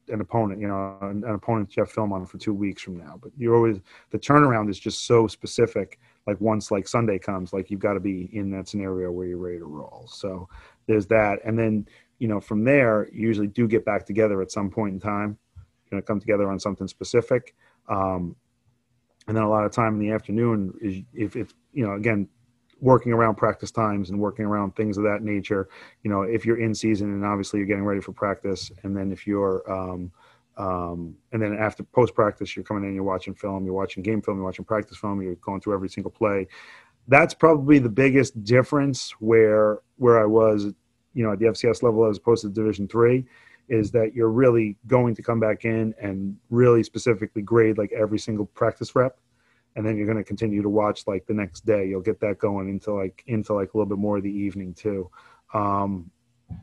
an opponent you know an, an opponent you have film on for two weeks from now. But you're always the turnaround is just so specific like once like sunday comes like you've got to be in that scenario where you're ready to roll. So there's that. And then you know from there you usually do get back together at some point in time you know come together on something specific um, and then a lot of time in the afternoon is if it's you know again working around practice times and working around things of that nature. You know, if you're in season and obviously you're getting ready for practice, and then if you're um, um, and then after post practice, you're coming in, you're watching film, you're watching game film, you're watching practice film, you're going through every single play. That's probably the biggest difference where where I was, you know, at the FCS level as opposed to Division three is that you're really going to come back in and really specifically grade like every single practice rep. And then you're going to continue to watch like the next day. You'll get that going into like into like a little bit more of the evening too. Um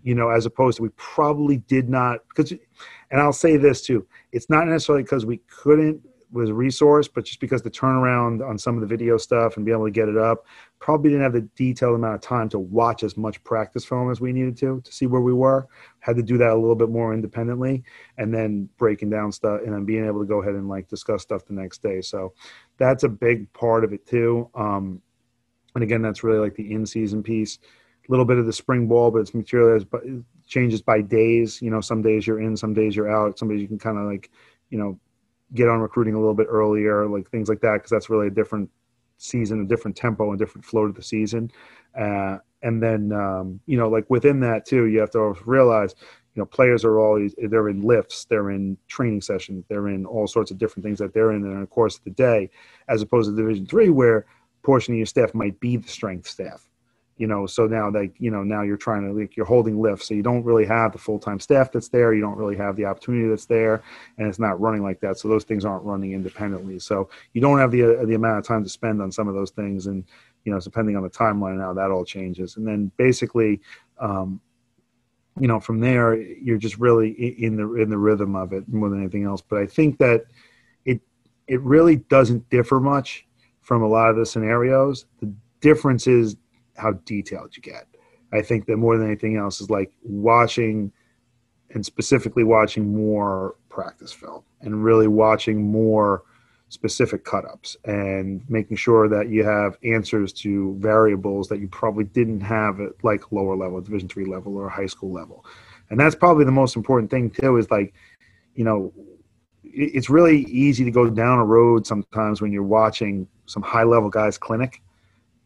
you know as opposed to we probably did not because and i'll say this too. It's not necessarily because we couldn't was a resource, but just because the turnaround on some of the video stuff and be able to get it up, probably didn't have the detailed amount of time to watch as much practice film as we needed to to see where we were. Had to do that a little bit more independently, and then breaking down stuff and then being able to go ahead and like discuss stuff the next day. So that's a big part of it too. Um, and again, that's really like the in-season piece. A little bit of the spring ball, but it's materialized, but changes by days. You know, some days you're in, some days you're out. Some days you can kind of like, you know, get on recruiting a little bit earlier, like things like that, because that's really a different season, a different tempo, and different flow to the season. Uh, and then, um, you know, like within that too, you have to realize, you know, players are always they're in lifts, they're in training sessions, they're in all sorts of different things that they're in in the course of the day, as opposed to Division three, where portion of your staff might be the strength staff you know so now like you know now you're trying to like you're holding lifts so you don't really have the full-time staff that's there you don't really have the opportunity that's there and it's not running like that so those things aren't running independently. So you don't have the uh, the amount of time to spend on some of those things and you know depending on the timeline now that all changes. And then basically um, you know from there you're just really in the in the rhythm of it more than anything else. But i think that it it really doesn't differ much from a lot of the scenarios. The difference is how detailed you get. I think that more than anything else is like watching and specifically watching more practice film and really watching more specific cut ups and making sure that you have answers to variables that you probably didn't have at like lower level, division three level or high school level. And that's probably the most important thing too, is like, you know, it's really easy to go down a road sometimes when you're watching some high level guys clinic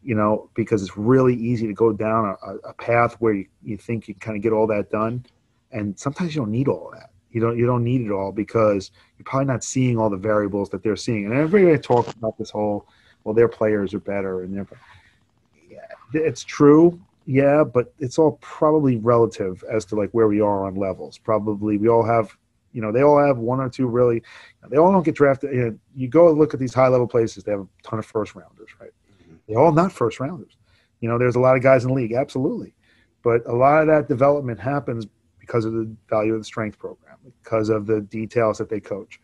you know, because it's really easy to go down a, a path where you, you think you can kind of get all that done. And sometimes you don't need all that. You don't you don't need it all because you're probably not seeing all the variables that they're seeing. And everybody talks about this whole, well, their players are better and they're yeah, it's true, yeah, but it's all probably relative as to like where we are on levels. Probably we all have you know, they all have one or two really. They all don't get drafted. You, know, you go look at these high level places; they have a ton of first rounders, right? They're all not first rounders. You know, there's a lot of guys in the league, absolutely. But a lot of that development happens because of the value of the strength program, because of the details that they coach,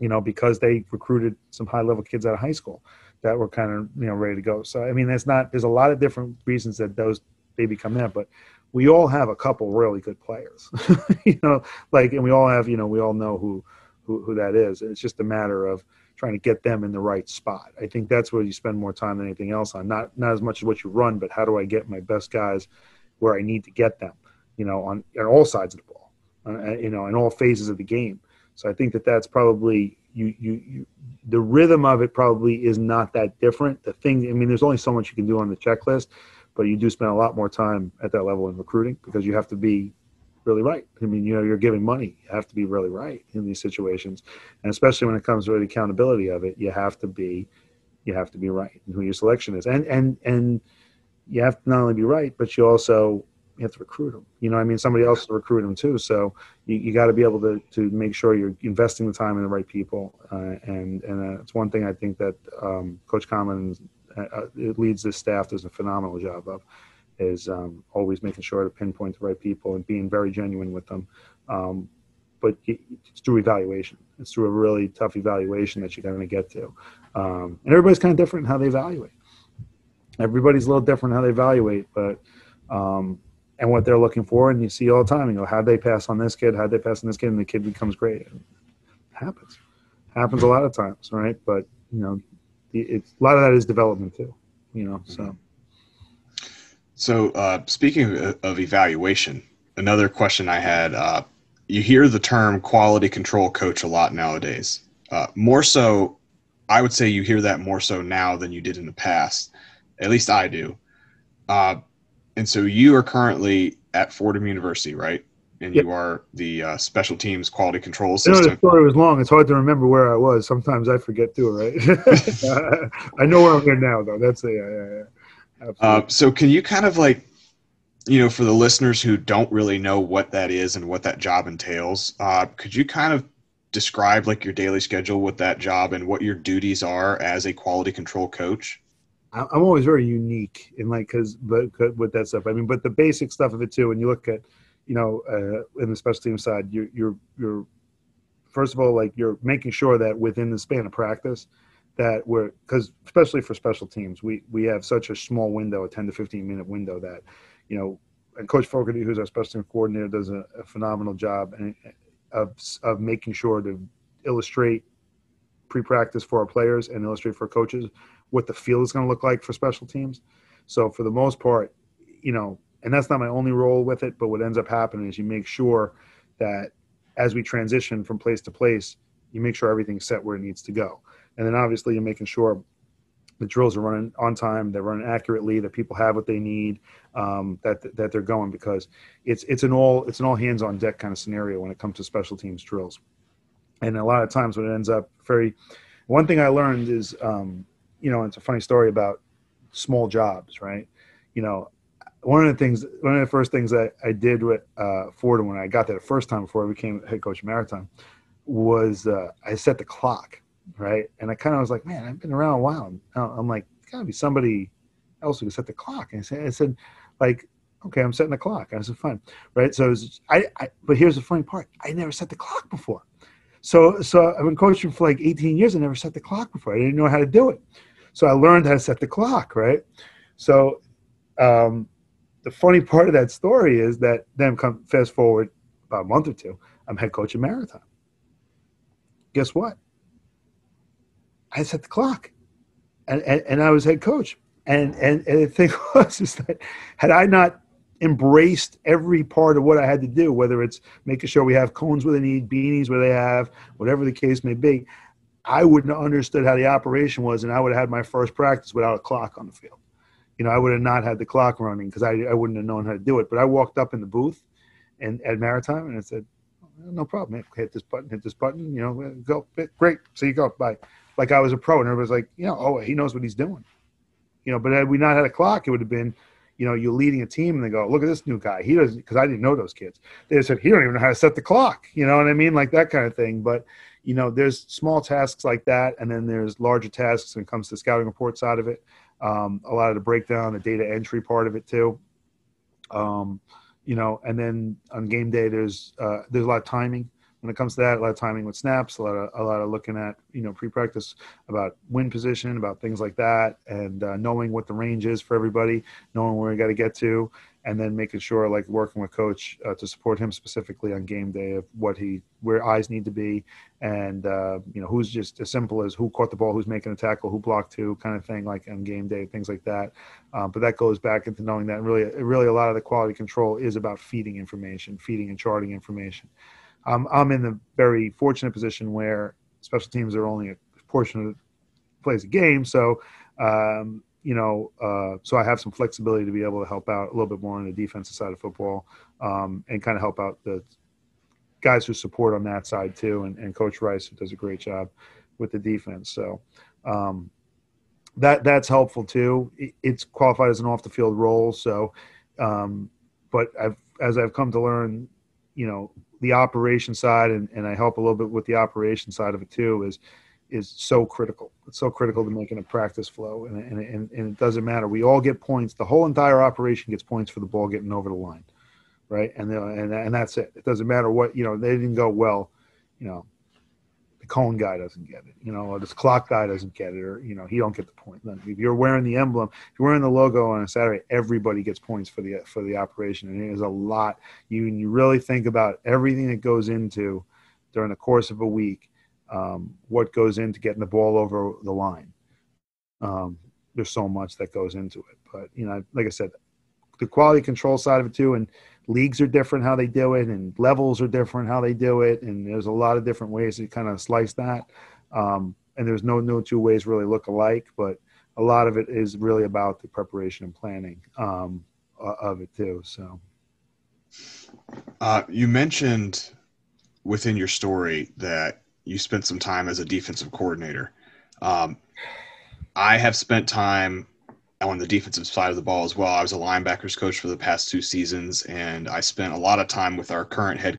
you know, because they recruited some high level kids out of high school that were kind of, you know, ready to go. So, I mean, there's not, there's a lot of different reasons that those, they become that, but we all have a couple really good players, you know, like, and we all have, you know, we all know who, who, who that is. It's just a matter of, trying to get them in the right spot. I think that's where you spend more time than anything else on. Not not as much as what you run, but how do I get my best guys where I need to get them? You know, on on all sides of the ball. Uh, you know, in all phases of the game. So I think that that's probably you, you you the rhythm of it probably is not that different. The thing, I mean, there's only so much you can do on the checklist, but you do spend a lot more time at that level in recruiting because you have to be really right. I mean, you know, you're giving money. You have to be really right in these situations, and especially when it comes to the accountability of it, you have to be, you have to be right in who your selection is, and and and you have to not only be right, but you also you have to recruit them. You know, I mean, somebody else to recruit them too. So you, you got to be able to to make sure you're investing the time in the right people, uh, and and uh, it's one thing I think that um, Coach Conlin uh, uh leads this staff does a phenomenal job of is um, always making sure to pinpoint the right people and being very genuine with them. Um, but it's through evaluation. It's through a really tough evaluation that you're going to get to. Um, and everybody's kind of different in how they evaluate. Everybody's a little different how they evaluate, but um, and what they're looking for, and you see all the time. You know, how they pass on this kid, how they pass on this kid, and the kid becomes great. It happens, happens a lot of times, right? But you know, it's a lot of that is development too. You know, so. So, uh, speaking of evaluation, another question I had uh, you hear the term quality control coach a lot nowadays. Uh, more so, I would say you hear that more so now than you did in the past. At least I do. Uh, and so, you are currently at Fordham University, right? And yep. you are the uh, special teams quality control assistant. I know the story was long. It's hard to remember where I was. Sometimes I forget too, right? I know where I'm here now, though. That's a. Uh, so can you kind of like, you know, for the listeners who don't really know what that is and what that job entails, uh, could you kind of describe like your daily schedule with that job and what your duties are as a quality control coach? I'm always very unique in like because but with that stuff. I mean, but the basic stuff of it too. When you look at, you know, uh, in the special team side, you're you're you're first of all like you're making sure that within the span of practice that we're because especially for special teams, we we have such a small window, a 10 to 15 minute window that, you know, and Coach Fogarty, who's our special team coordinator, does a, a phenomenal job and uh, of of making sure to illustrate pre-practice for our players and illustrate for coaches what the field is going to look like for special teams. So for the most part, you know, and that's not my only role with it, but what ends up happening is you make sure that as we transition from place to place, you make sure everything's set where it needs to go and then obviously you're making sure the drills are running on time, they're running accurately, that people have what they need, um, that that they're going because it's it's an all it's an all hands on deck kind of scenario when it comes to special teams drills, and a lot of times when it ends up very, one thing I learned is, um, you know, it's a funny story about small jobs, right? You know, one of the things, one of the first things that I did with uh, Ford when I got there the first time before I became head coach of Maritime was uh, I set the clock right? And I kind of was like, man, I've been around a while. I'm like, gotta be somebody else who can set the clock. And I said, I said, like, okay, I'm setting the clock. I said, fine, right? So was, I, I, but here's the funny part: I never set the clock before. So, so I've been coaching for like 18 years. I never set the clock before. I didn't know how to do it. So I learned how to set the clock, right? So, um, the funny part of that story is that then come fast forward about a month or two, I'm head coach of Maritime. Guess what? I set the clock, and and, and I was head coach. And, and and the thing was is that had I not embraced every part of what I had to do, whether it's making sure we have cones where they need, beanies where they have, whatever the case may be, I wouldn't have understood how the operation was, and I would have had my first practice without a clock on the field. You know, I would have not had the clock running because I, I wouldn't have known how to do it. But I walked up in the booth and at Maritime and I said, no problem. Hit this button, hit this button, you know, go. Great. So you go. Bye. Like I was a pro and everybody's like, you know, oh, he knows what he's doing. You know, but had we not had a clock, it would have been, you know, you're leading a team and they go, look at this new guy. He doesn't, because I didn't know those kids. They said, he don't even know how to set the clock. You know what I mean? Like that kind of thing. But, you know, there's small tasks like that. And then there's larger tasks when it comes to scouting report side of it. Um, a lot of the breakdown, the data entry part of it too. Um, you know, and then on game day, there's, uh, there's a lot of timing when it comes to that, a lot of timing with snaps, a lot of a lot of looking at you know pre-practice about wind position, about things like that, and uh, knowing what the range is for everybody, knowing where we got to get to, and then making sure like working with coach uh, to support him specifically on game day of what he where eyes need to be, and uh, you know who's just as simple as who caught the ball, who's making a tackle, who blocked who, kind of thing like on game day, things like that. Um, but that goes back into knowing that really, really a lot of the quality control is about feeding information, feeding and charting information. I'm I'm in the very fortunate position where special teams are only a portion of the plays a game, so um, you know, uh, so I have some flexibility to be able to help out a little bit more on the defensive side of football um, and kind of help out the guys who support on that side too, and, and Coach Rice who does a great job with the defense. So um, that that's helpful too. It's qualified as an off the field role, so um, but I've as I've come to learn, you know, the operation side and, and I help a little bit with the operation side of it too is is so critical. It's so critical to making a practice flow and, and, and, and it doesn't matter. We all get points. The whole entire operation gets points for the ball getting over the line. Right. And, and, and that's it. It doesn't matter what, you know, they didn't go well, you know, cone guy doesn't get it, you know, or this clock guy doesn't get it, or you know, he don't get the point. Then if you're wearing the emblem, if you're wearing the logo on a Saturday, everybody gets points for the for the operation, and it is a lot. You you really think about everything that goes into during the course of a week, um, what goes into getting the ball over the line. Um, there's so much that goes into it, but you know, like I said, the quality control side of it too, and leagues are different how they do it and levels are different how they do it and there's a lot of different ways to kind of slice that. Um, and there's no no two ways really look alike but a lot of it is really about the preparation and planning um, of it too so. Uh, you mentioned within your story that you spent some time as a defensive coordinator. Um, i have spent time on the defensive side of the ball as well. I was a linebackers coach for the past two seasons, and I spent a lot of time with our current head.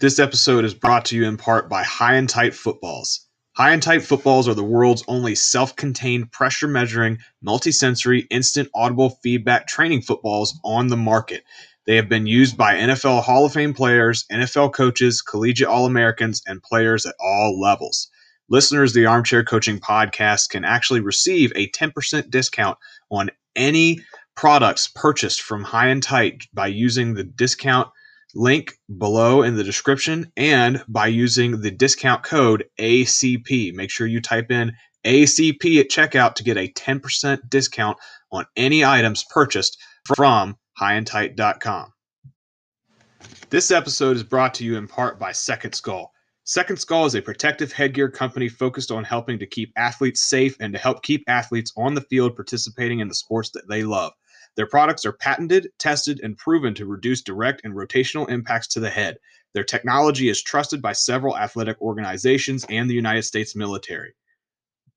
This episode is brought to you in part by High and Tight Footballs. High and Tight Footballs are the world's only self contained pressure measuring, multi-sensory, instant audible feedback training footballs on the market. They have been used by NFL Hall of Fame players, NFL coaches, collegiate All Americans, and players at all levels. Listeners the Armchair Coaching Podcast can actually receive a 10% discount on any products purchased from High and Tight by using the discount link below in the description and by using the discount code ACP. Make sure you type in ACP at checkout to get a 10% discount on any items purchased from highandtight.com. This episode is brought to you in part by Second Skull. Second Skull is a protective headgear company focused on helping to keep athletes safe and to help keep athletes on the field participating in the sports that they love. Their products are patented, tested, and proven to reduce direct and rotational impacts to the head. Their technology is trusted by several athletic organizations and the United States military.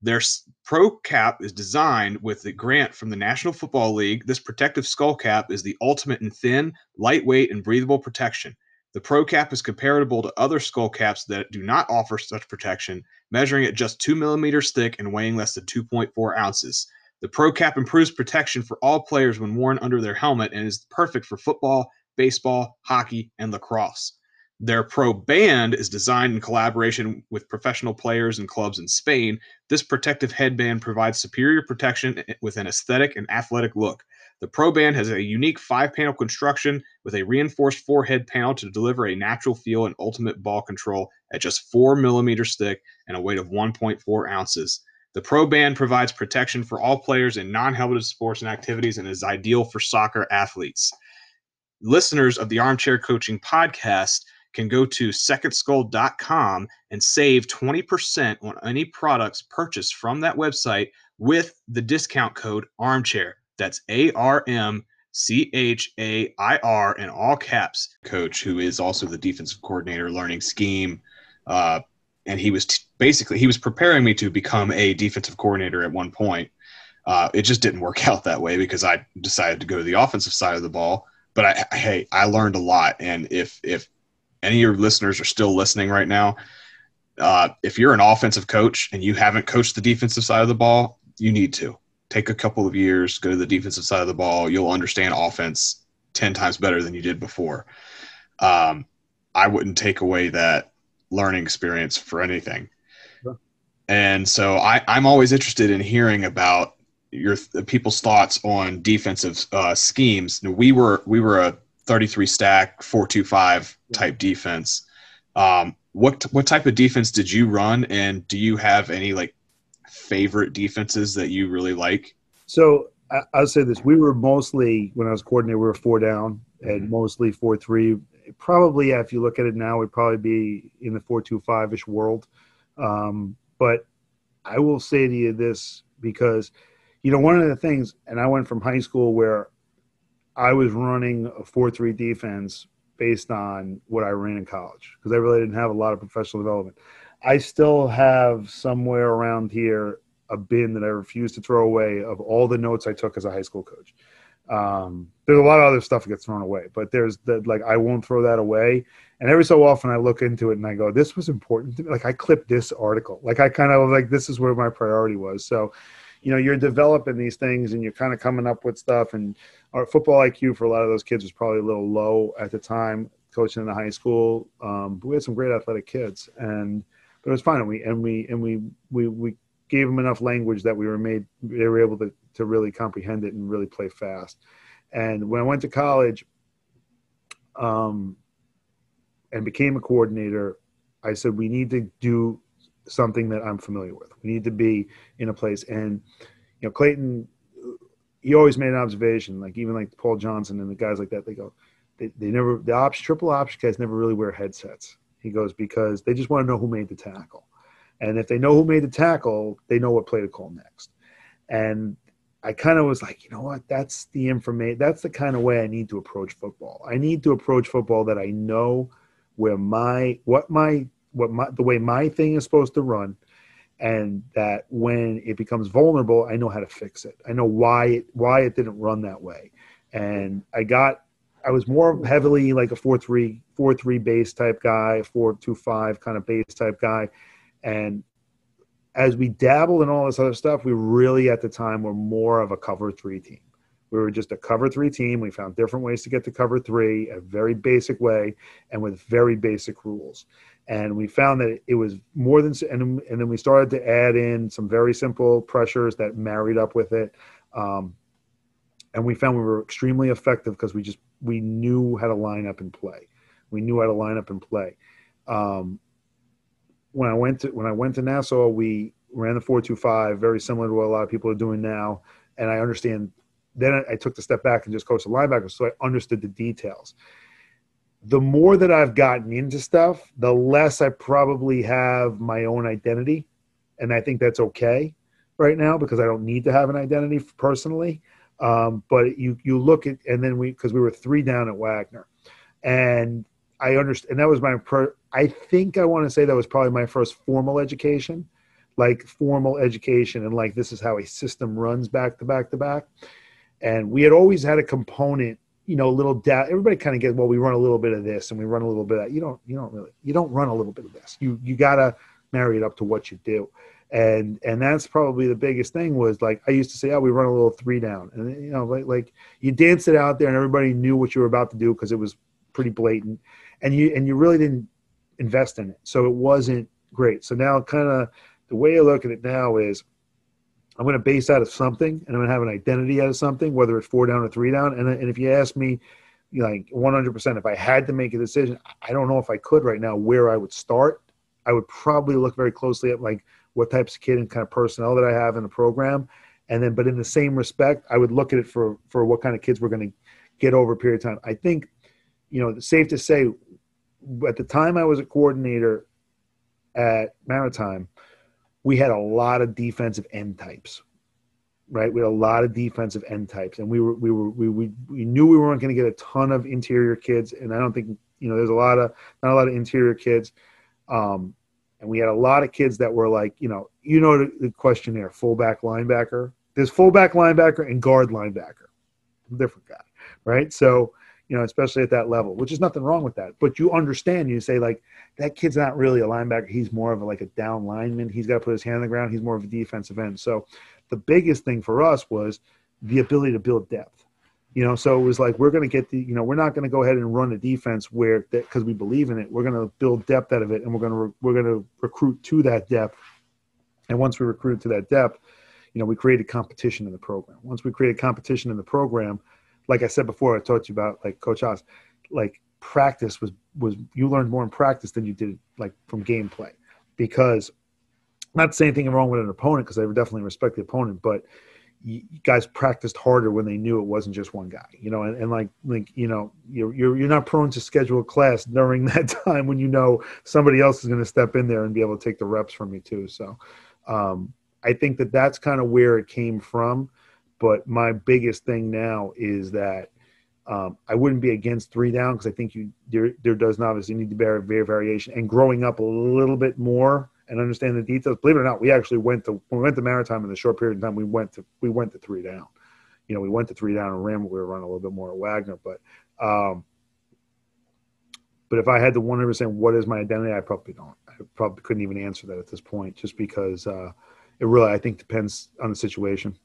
Their Pro Cap is designed with the grant from the National Football League. This protective skull cap is the ultimate in thin, lightweight, and breathable protection. The Pro Cap is comparable to other skull caps that do not offer such protection, measuring at just 2 millimeters thick and weighing less than 2.4 ounces. The Pro Cap improves protection for all players when worn under their helmet and is perfect for football, baseball, hockey, and lacrosse. Their Pro Band is designed in collaboration with professional players and clubs in Spain. This protective headband provides superior protection eh, with an aesthetic and athletic look. The Pro Band has a unique five panel construction with a reinforced forehead panel to deliver a natural feel and ultimate ball control at just 4 millimeters thick and a weight of 1.4 ounces. The Pro Band provides protection for all players in non helmeted sports and activities and is ideal for soccer athletes. Listeners of the Armchair Coaching Podcast can go to secondskull.com and save 20% on any products purchased from that website with the discount code armchair. That's A R M C H A I R in all caps. Coach, who is also the defensive coordinator, learning scheme. Uh, and he was t- basically he was preparing me to become a defensive coordinator at one point. Uh, it just didn't work out that way because I decided to go to the offensive side of the ball. But I, I hey, I learned a lot, and if if any of your listeners are still listening right now, uh, if you're an offensive coach and you haven't coached the defensive side of the ball, you need to take a couple of years, go to the defensive side of the ball. You'll understand offense 10 times better than you did before. Um, I wouldn't take away that learning experience for anything. Sure. And so I, I'm always interested in hearing about your people's thoughts on defensive uh, schemes. We were we were a 33 stack 425 type defense. Um, what what type of defense did you run, and do you have any like favorite defenses that you really like? So I, will say this: we were mostly when I was coordinator, we were four down and mm-hmm. mostly four three. Probably, if you look at it now, we'd probably be in the four two five ish world. Um, but I will say to you this because you know one of the things, and I went from high school where I was running a four three defense based on what I ran in college because I really didn't have a lot of professional development. I still have somewhere around here a bin that I refuse to throw away of all the notes I took as a high school coach. Um, there's a lot of other stuff that gets thrown away, but there's that like I won't throw that away. And every so often I look into it and I go, this was important to me. Like I clipped this article. Like I kind of like this is where my priority was. So, you know, you're developing these things and you're kind of coming up with stuff. And our football IQ for a lot of those kids was probably a little low at the time, coaching in the high school. Um, but we had some great athletic kids and but it was fine. And we and we and we we we gave them enough language that we were made they were able to to really comprehend it and really play fast. And when I went to college, um, and became a coordinator, I said we need to do something that I'm familiar with. We need to be in a place. And you know, Clayton, he always made an observation. Like even like Paul Johnson and the guys like that, they go, they, they never the ops triple option guys never really wear headsets. He goes, because they just want to know who made the tackle. And if they know who made the tackle, they know what play to call next. And I kind of was like, you know what? That's the information. That's the kind of way I need to approach football. I need to approach football that I know where my what my what my the way my thing is supposed to run, and that when it becomes vulnerable, I know how to fix it. I know why it why it didn't run that way, and I got I was more heavily like a four three four three base type guy, four two five kind of base type guy, and as we dabbled in all this other stuff, we really at the time were more of a cover three team. We were just a cover three team. We found different ways to get to cover three, a very basic way, and with very basic rules. And we found that it was more than, and, and then we started to add in some very simple pressures that married up with it. Um, and we found we were extremely effective because we just we knew how to line up and play. We knew how to line up and play. Um, when I went to when I went to Nassau, we ran the four two five, very similar to what a lot of people are doing now. And I understand. Then I, I took the step back and just coached the linebackers, so I understood the details. The more that I've gotten into stuff, the less I probably have my own identity, and I think that's okay right now because I don't need to have an identity personally. Um, but you you look at and then we because we were three down at Wagner, and I understand. And that was my per, I think I want to say that was probably my first formal education, like formal education, and like this is how a system runs back to back to back. And we had always had a component, you know, a little doubt. Everybody kind of gets well. We run a little bit of this, and we run a little bit of that. You don't. You don't really. You don't run a little bit of this. You you gotta marry it up to what you do and and that's probably the biggest thing was like I used to say, oh, we run a little three down, and you know, like like you danced it out there, and everybody knew what you were about to do because it was pretty blatant, and you and you really didn't invest in it, so it wasn't great. So now, kind of the way I look at it now is, I'm going to base out of something, and I'm going to have an identity out of something, whether it's four down or three down. And, and if you ask me, like 100%, if I had to make a decision, I don't know if I could right now where I would start. I would probably look very closely at like what types of kid and kind of personnel that I have in the program, and then, but in the same respect, I would look at it for for what kind of kids we're going to get over a period of time. I think, you know, safe to say, at the time I was a coordinator at Maritime we had a lot of defensive end types, right? We had a lot of defensive end types, and we were we were we we, we knew we weren't going to get a ton of interior kids, and I don't think you know there's a lot of not a lot of interior kids, um, and we had a lot of kids that were like you know you know the, the question there fullback linebacker. There's fullback linebacker and guard linebacker, different guy, right? So you know, especially at that level, which is nothing wrong with that. But you understand, you say like that kid's not really a linebacker. He's more of a, like a down lineman. He's got to put his hand on the ground. He's more of a defensive end. So the biggest thing for us was the ability to build depth. You know, so it was like we're going to get the, you know, we're not going to go ahead and run a defense where because we believe in it. We're going to build depth out of it, and we're going to re- we're going to recruit to that depth. And once we recruit to that depth, you know, we created competition in the program. Once we created competition in the program, like I said before, I talked to you about like Coach Oz, like practice was was you learned more in practice than you did like from gameplay, because not to say anything wrong with an opponent because I definitely respect the opponent, but you guys practiced harder when they knew it wasn't just one guy, you know, and, and like like you know you're you're you're not prone to schedule a class during that time when you know somebody else is going to step in there and be able to take the reps from you too. So um, I think that that's kind of where it came from. But my biggest thing now is that um, I wouldn't be against three down because I think you there there does obviously need to be a variation and growing up a little bit more and understand the details. Believe it or not, we actually went to we went to Maritime in the short period of time. We went to we went to three down. You know, we went to three down and ran. We were running a little bit more at Wagner, but um, but if I had to 100 percent what is my identity, I probably don't. I probably couldn't even answer that at this point, just because uh, it really I think depends on the situation.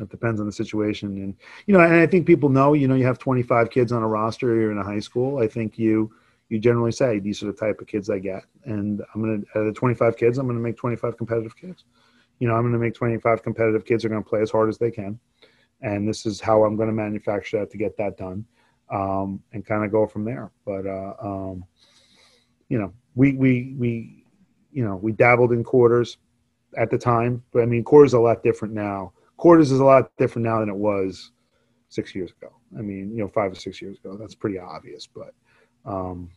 It depends on the situation, and you know, and I think people know. You know, you have 25 kids on a roster. You're in a high school. I think you you generally say these are the type of kids I get, and I'm gonna out of the 25 kids, I'm gonna make 25 competitive kids. You know, I'm gonna make 25 competitive kids are gonna play as hard as they can, and this is how I'm gonna manufacture that to get that done, um, and kind of go from there. But uh, um, you know, we we we you know we dabbled in quarters at the time, but I mean quarters are a lot different now quarters is a lot different now than it was six years ago. I mean, you know, five or six years ago. That's pretty obvious, but um,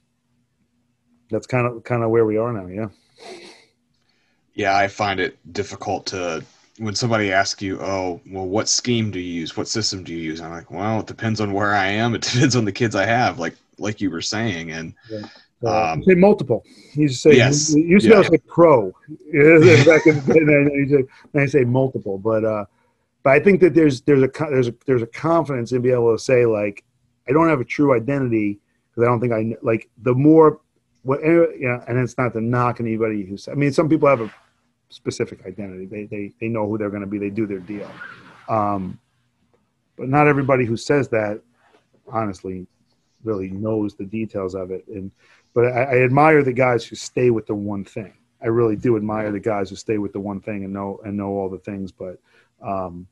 that's kind of kind of where we are now. Yeah. Yeah, I find it difficult to when somebody asks you, "Oh, well, what scheme do you use? What system do you use?" I'm like, "Well, it depends on where I am. It depends on the kids I have." Like like you were saying, and yeah. Uh, um, say multiple. You say yes. You, you yeah. say pro. Back in the day, and I say multiple, but uh, but I think that there's there's a there's a there's a confidence in being able to say like I don't have a true identity because I don't think I like the more what you know, and it's not to knock anybody who's I mean some people have a specific identity. They they they know who they're going to be. They do their deal, um, but not everybody who says that honestly really knows the details of it. And but I, I admire the guys who stay with the one thing. I really do admire the guys who stay with the one thing and know and know all the things. But um,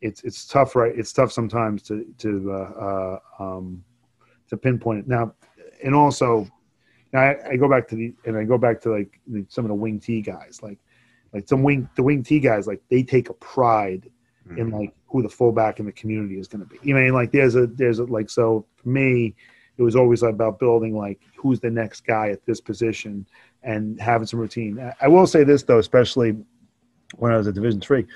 it's it's tough, right? It's tough sometimes to to uh, uh, um, to pinpoint it. Now, and also, I, I, go back to the and I go back to like the, some of the wing T guys, like like some wing the wing T guys, like they take a pride mm-hmm. in like who the fullback in the community is going to be. You know, like there's a there's a like so for me, it was always about building like who's the next guy at this position and having some routine. I will say this though, especially when I was at Division three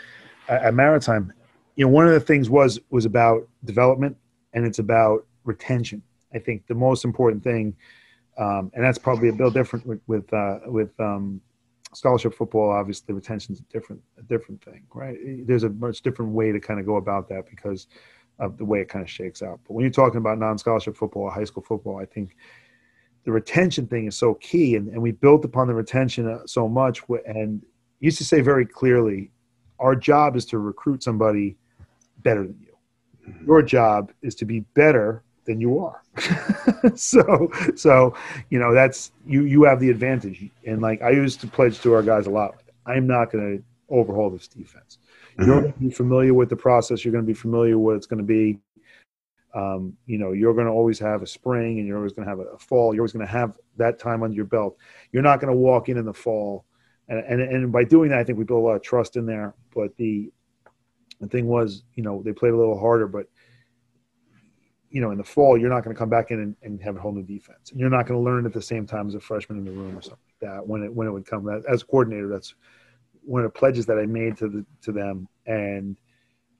at Maritime, you know, one of the things was was about development and it's about retention. I think the most important thing, um, and that's probably a bit different with with, uh, with um, scholarship football. Obviously, retention is a different a different thing, right? There's a much different way to kind of go about that because of the way it kind of shakes out. But when you're talking about non-scholarship football or high school football, I think the retention thing is so key, and, and we built upon the retention uh, so much. And used to say very clearly our job is to recruit somebody better than you. Mm-hmm. Your job is to be better than you are. so, so you know that's you. You have the advantage, and like I used to pledge to our guys a lot. I'm not going to overhaul this defense. Mm-hmm. You're going to be familiar with the process. You're going to be familiar with what it's going to be. Um, you know, you're going to always have a spring and you're always going to have a fall. You're always going to have that time under your belt. You're not going to walk in in the fall. And, and, and by doing that, I think we build a lot of trust in there. But the, the thing was, you know, they played a little harder, but you know, in the fall, you're not going to come back in and, and, have a whole new defense. And you're not going to learn at the same time as a freshman in the room or something like that. When it when it would come as a coordinator, that's one of the pledges that I made to the to them. And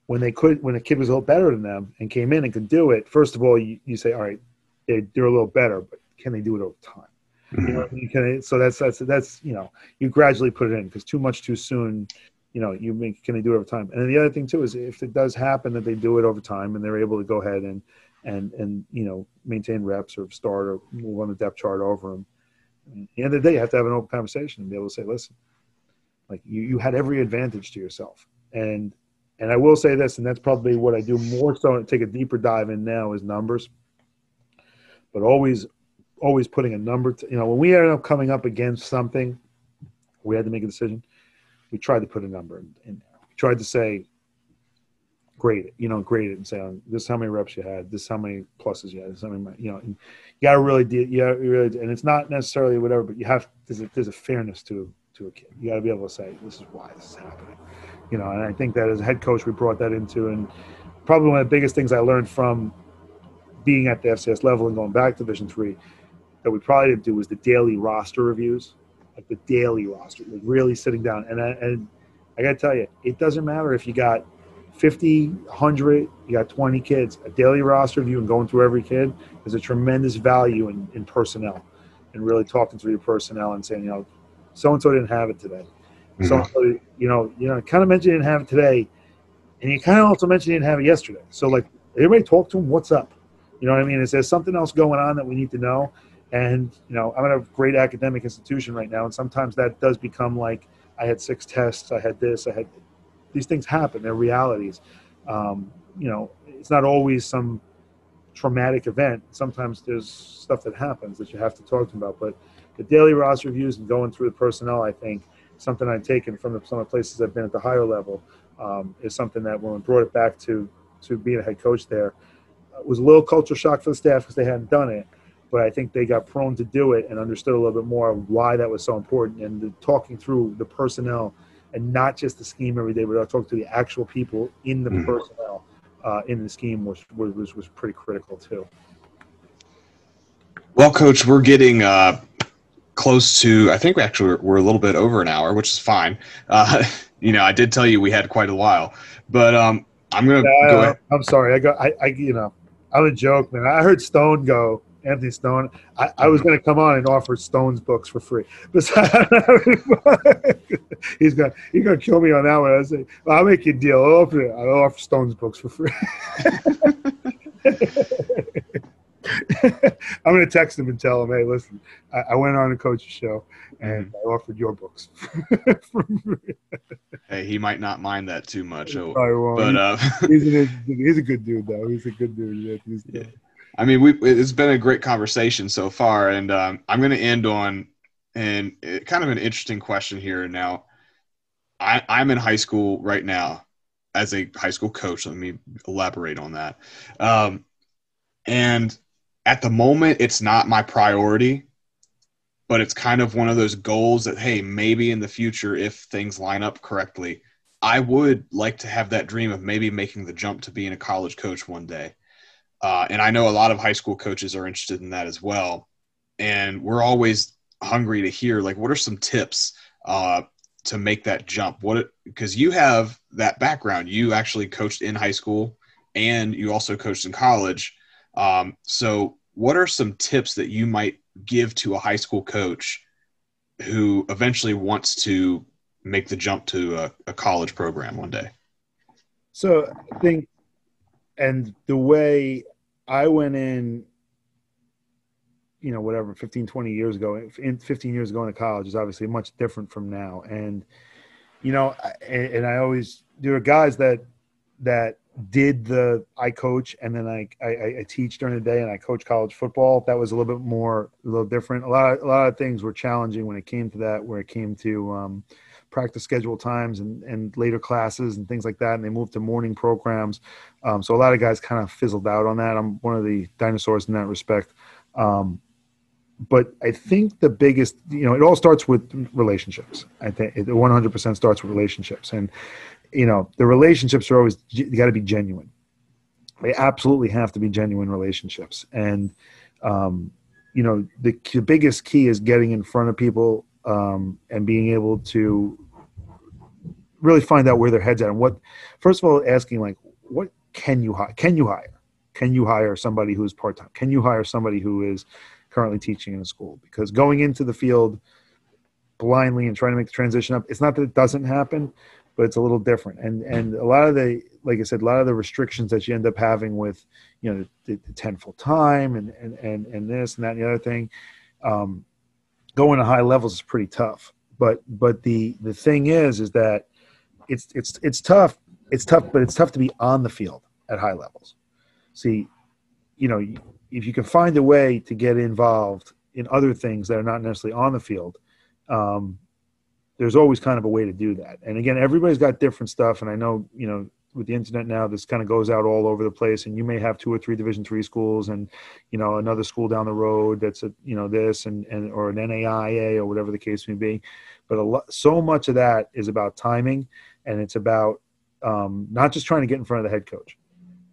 when they could, when a kid was a little better than them and came in and could do it, first of all, you, you say, all right, they're, they're a little better, but can they do it over time? Mm-hmm. You know, you can, so that's that's that's you know, you gradually put it in because too much too soon you know, you make can they do it over time? And the other thing too is if it does happen that they do it over time and they're able to go ahead and and and you know maintain reps or start or move on the depth chart over them. At the end of the day, you have to have an open conversation and be able to say, listen, like you, you had every advantage to yourself. And and I will say this, and that's probably what I do more so to take a deeper dive in now is numbers. But always always putting a number to, you know, when we ended up coming up against something, we had to make a decision. We tried to put a number in, in there. We tried to say, grade it, you know, grade it and say, oh, this is how many reps you had, this is how many pluses you had, this is how many, you know, you got to really, do, yeah, really, and it's not necessarily whatever, but you have, there's a, there's a fairness to, to a kid. You got to be able to say, this is why this is happening, you know, and I think that as a head coach, we brought that into, and probably one of the biggest things I learned from being at the FCS level and going back to Division three that we probably didn't do was the daily roster reviews, like the daily roster, like really sitting down. And I, and I got to tell you, it doesn't matter if you got 50, 100, you got 20 kids. A daily roster of you and going through every kid is a tremendous value in, in personnel and really talking through your personnel and saying, you know, so and so didn't have it today. Mm-hmm. So, you know, you know, kind of mentioned you didn't have it today, and you kind of also mentioned you didn't have it yesterday. So, like, everybody talk to them. What's up? You know what I mean? Is there something else going on that we need to know? And you know, I'm at a great academic institution right now, and sometimes that does become like I had six tests, I had this, I had these things happen. They're realities. Um, you know, it's not always some traumatic event. Sometimes there's stuff that happens that you have to talk to about. But the daily roster reviews and going through the personnel, I think, something I've taken from some of the places I've been at the higher level um, is something that when we brought it back to to being a head coach there, uh, was a little culture shock for the staff because they hadn't done it. But I think they got prone to do it and understood a little bit more why that was so important and the, talking through the personnel and not just the scheme every day, but I'll talk to the actual people in the mm. personnel uh, in the scheme was, was was pretty critical too. Well, coach, we're getting uh, close to. I think we actually we're a little bit over an hour, which is fine. Uh, you know, I did tell you we had quite a while, but um, I'm gonna yeah, go. Ahead. I'm sorry. I got. I, I you know, I'm a joke, man. I heard Stone go Anthony Stone. I, I was going to come on and offer Stone's books for free, he's going he's going to kill me on that one. I say, well, I'll make you a deal. I'll offer, I'll offer Stone's books for free. I'm going to text him and tell him, hey, listen, I, I went on a coach's show and mm-hmm. I offered your books. hey, he might not mind that too much. Oh, but uh, he's, a, he's, a, good dude, though. He's a good dude. Yeah, yeah. I mean, we it's been a great conversation so far, and um, I'm going to end on and it, kind of an interesting question here. Now, I, I'm in high school right now as a high school coach. Let me elaborate on that. Um, and at the moment, it's not my priority, but it's kind of one of those goals that hey, maybe in the future, if things line up correctly, I would like to have that dream of maybe making the jump to being a college coach one day. Uh, and I know a lot of high school coaches are interested in that as well. And we're always hungry to hear like, what are some tips uh, to make that jump? What because you have that background, you actually coached in high school and you also coached in college. Um, so, what are some tips that you might give to a high school coach who eventually wants to make the jump to a, a college program one day? So, I think, and the way I went in, you know, whatever, 15, 20 years ago, in 15 years ago into college is obviously much different from now. And, you know, and, and I always, there are guys that, that did the, I coach and then I, I, I teach during the day and I coach college football. That was a little bit more, a little different. A lot, of, a lot of things were challenging when it came to that, where it came to, um, practice schedule times and, and later classes and things like that. And they moved to morning programs. Um, so a lot of guys kind of fizzled out on that. I'm one of the dinosaurs in that respect. Um, but I think the biggest, you know, it all starts with relationships. I think it 100% starts with relationships. And, you know, the relationships are always, got to be genuine. They absolutely have to be genuine relationships. And, um, you know, the, the biggest key is getting in front of people um, and being able to really find out where their heads at and what, first of all, asking like, what can you hire? Can you hire? Can you hire somebody who's part time? Can you hire somebody who is, currently teaching in a school because going into the field blindly and trying to make the transition up it's not that it doesn't happen but it's a little different and and a lot of the like i said a lot of the restrictions that you end up having with you know the, the 10 full time and, and and and this and that and the other thing um, going to high levels is pretty tough but but the the thing is is that it's it's it's tough it's tough but it's tough to be on the field at high levels see you know if you can find a way to get involved in other things that are not necessarily on the field, um, there's always kind of a way to do that. And again, everybody's got different stuff. And I know, you know, with the internet now, this kind of goes out all over the place. And you may have two or three Division three schools, and you know another school down the road that's a you know this and and or an NAIA or whatever the case may be. But a lot, so much of that is about timing, and it's about um, not just trying to get in front of the head coach.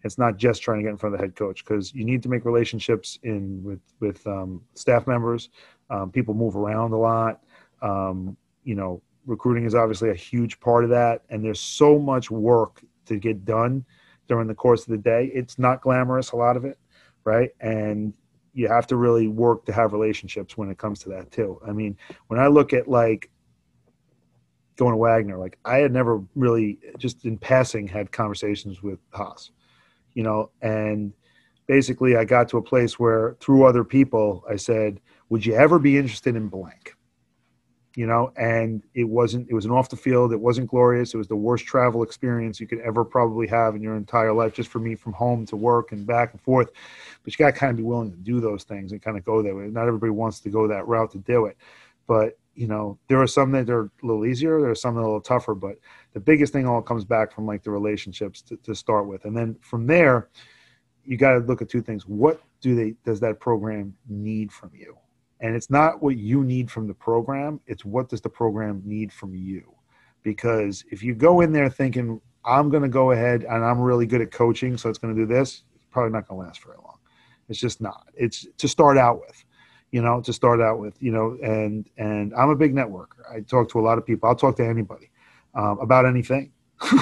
It's not just trying to get in front of the head coach because you need to make relationships in with with um, staff members. Um, people move around a lot. Um, you know, recruiting is obviously a huge part of that, and there's so much work to get done during the course of the day. It's not glamorous, a lot of it, right? And you have to really work to have relationships when it comes to that too. I mean, when I look at like going to Wagner, like I had never really just in passing had conversations with Haas you know, and basically I got to a place where through other people I said, "Would you ever be interested in blank?" You know, and it wasn't. It was an off the field. It wasn't glorious. It was the worst travel experience you could ever probably have in your entire life, just for me from home to work and back and forth. But you got to kind of be willing to do those things and kind of go that way. Not everybody wants to go that route to do it, but you know, there are some that are a little easier. There are some that are a little tougher, but the biggest thing all comes back from like the relationships to, to start with. And then from there, you got to look at two things. What do they, does that program need from you? And it's not what you need from the program. It's what does the program need from you? Because if you go in there thinking, I'm going to go ahead and I'm really good at coaching, so it's going to do this, it's probably not going to last very long. It's just not. It's to start out with you know, to start out with, you know, and and I'm a big networker. I talk to a lot of people. I'll talk to anybody um, about anything, you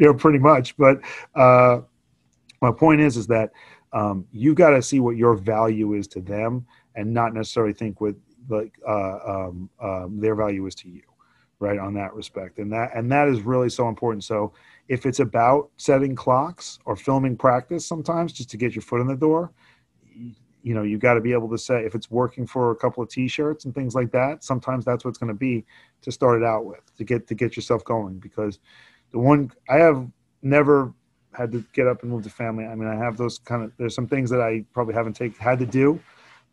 know, pretty much. But uh, my point is, is that um, you got to see what your value is to them, and not necessarily think what like uh, um, uh, their value is to you, right? On that respect, and that and that is really so important. So if it's about setting clocks or filming practice, sometimes just to get your foot in the door you know you got to be able to say if it's working for a couple of t-shirts and things like that sometimes that's what's going to be to start it out with to get to get yourself going because the one i have never had to get up and move the family. I mean i have those kind of there's some things that i probably haven't take had to do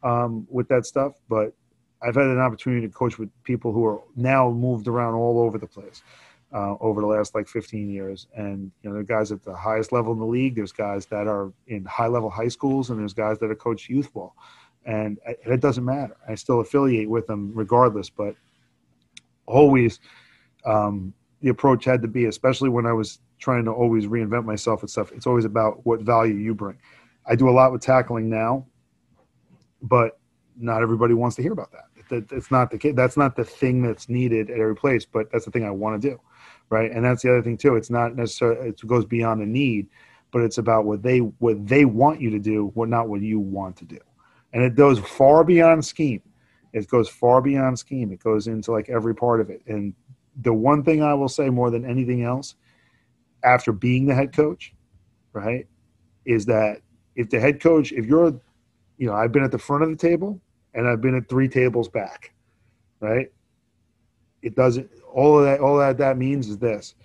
um, with that stuff but i've had an opportunity to coach with people who are now moved around all over the place uh, over the last like 15 years. And you know, there are guys at the highest level in the league. There's guys that are in high level high schools, and there's guys that are coach youth ball. And it doesn't matter. I still affiliate with them regardless. But always, um, the approach had to be, especially when I was trying to always reinvent myself and stuff. It's always about what value you bring. I do a lot with tackling now, but not everybody wants to hear about that. It's not the that's not the thing that's needed at every place, but that's the thing I want to do right? And that's the other thing too. It's not necessarily it goes beyond the need, but it's about what they what they want you to do, what not what you want to do, and it goes far beyond scheme. It goes far beyond scheme. It goes into like every part of it. And the one thing I will say more than anything else, after being the head coach, right, is that if the head coach, if you're, you know, I've been at the front of the table and I've been at three tables back, right? It doesn't all of that all that that means is this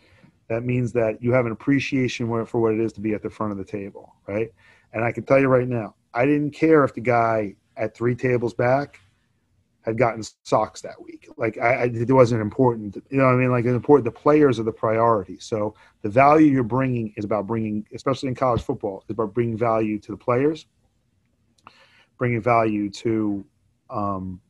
that means that you have an appreciation for what it is to be at the front of the table right and i can tell you right now i didn't care if the guy at three tables back had gotten socks that week. Like I, I, it wasn't important. You know, what I mean, like it's important. The players are the priority. So the value you're bringing is about bringing, especially in college football, is about bringing value to the players, bringing value to um,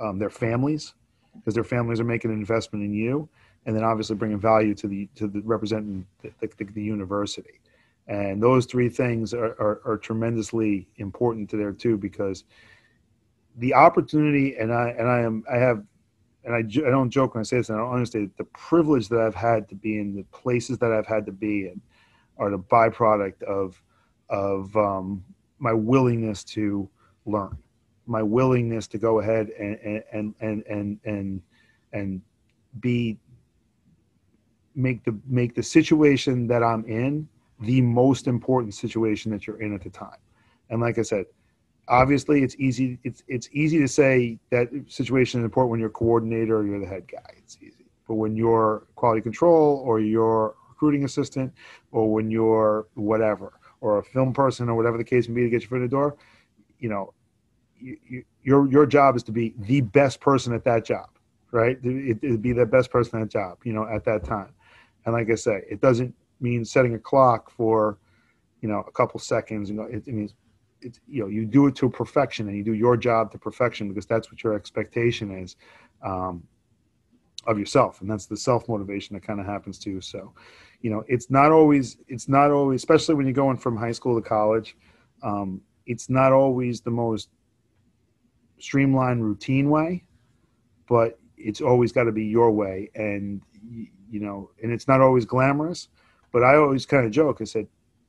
um, their families, because their families are making an investment in you, and then obviously bringing value to the to the representing the, the, the university. And those three things are, are, are tremendously important to there too, because the opportunity, and I and I am I have, and I, I don't joke when I say this, and I don't understand the privilege that I've had to be in the places that I've had to be in, are the byproduct of of um, my willingness to learn, my willingness to go ahead and and and and and and be make the make the situation that I'm in the most important situation that you're in at the time. And like I said, obviously it's easy it's it's easy to say that situation is important when you're a coordinator or you're the head guy it's easy but when you're quality control or you're recruiting assistant or when you're whatever or a film person or whatever the case may be to get you foot in the door you know you, you, your your job is to be the best person at that job right? It, it be the best person at that job you know at that time. And like i say it doesn't mean setting a clock for you know a couple seconds. And it, it means it's you know you do it to perfection and you do your job to perfection because that's what your expectation is um, of yourself. And that's the self motivation that kind of happens too. So you know it's not always it's not always especially when you're going from high school to college um, it's not always the most streamlined routine way but it's always got to be your way and you know and it's not always glamorous but i always kind of joke i said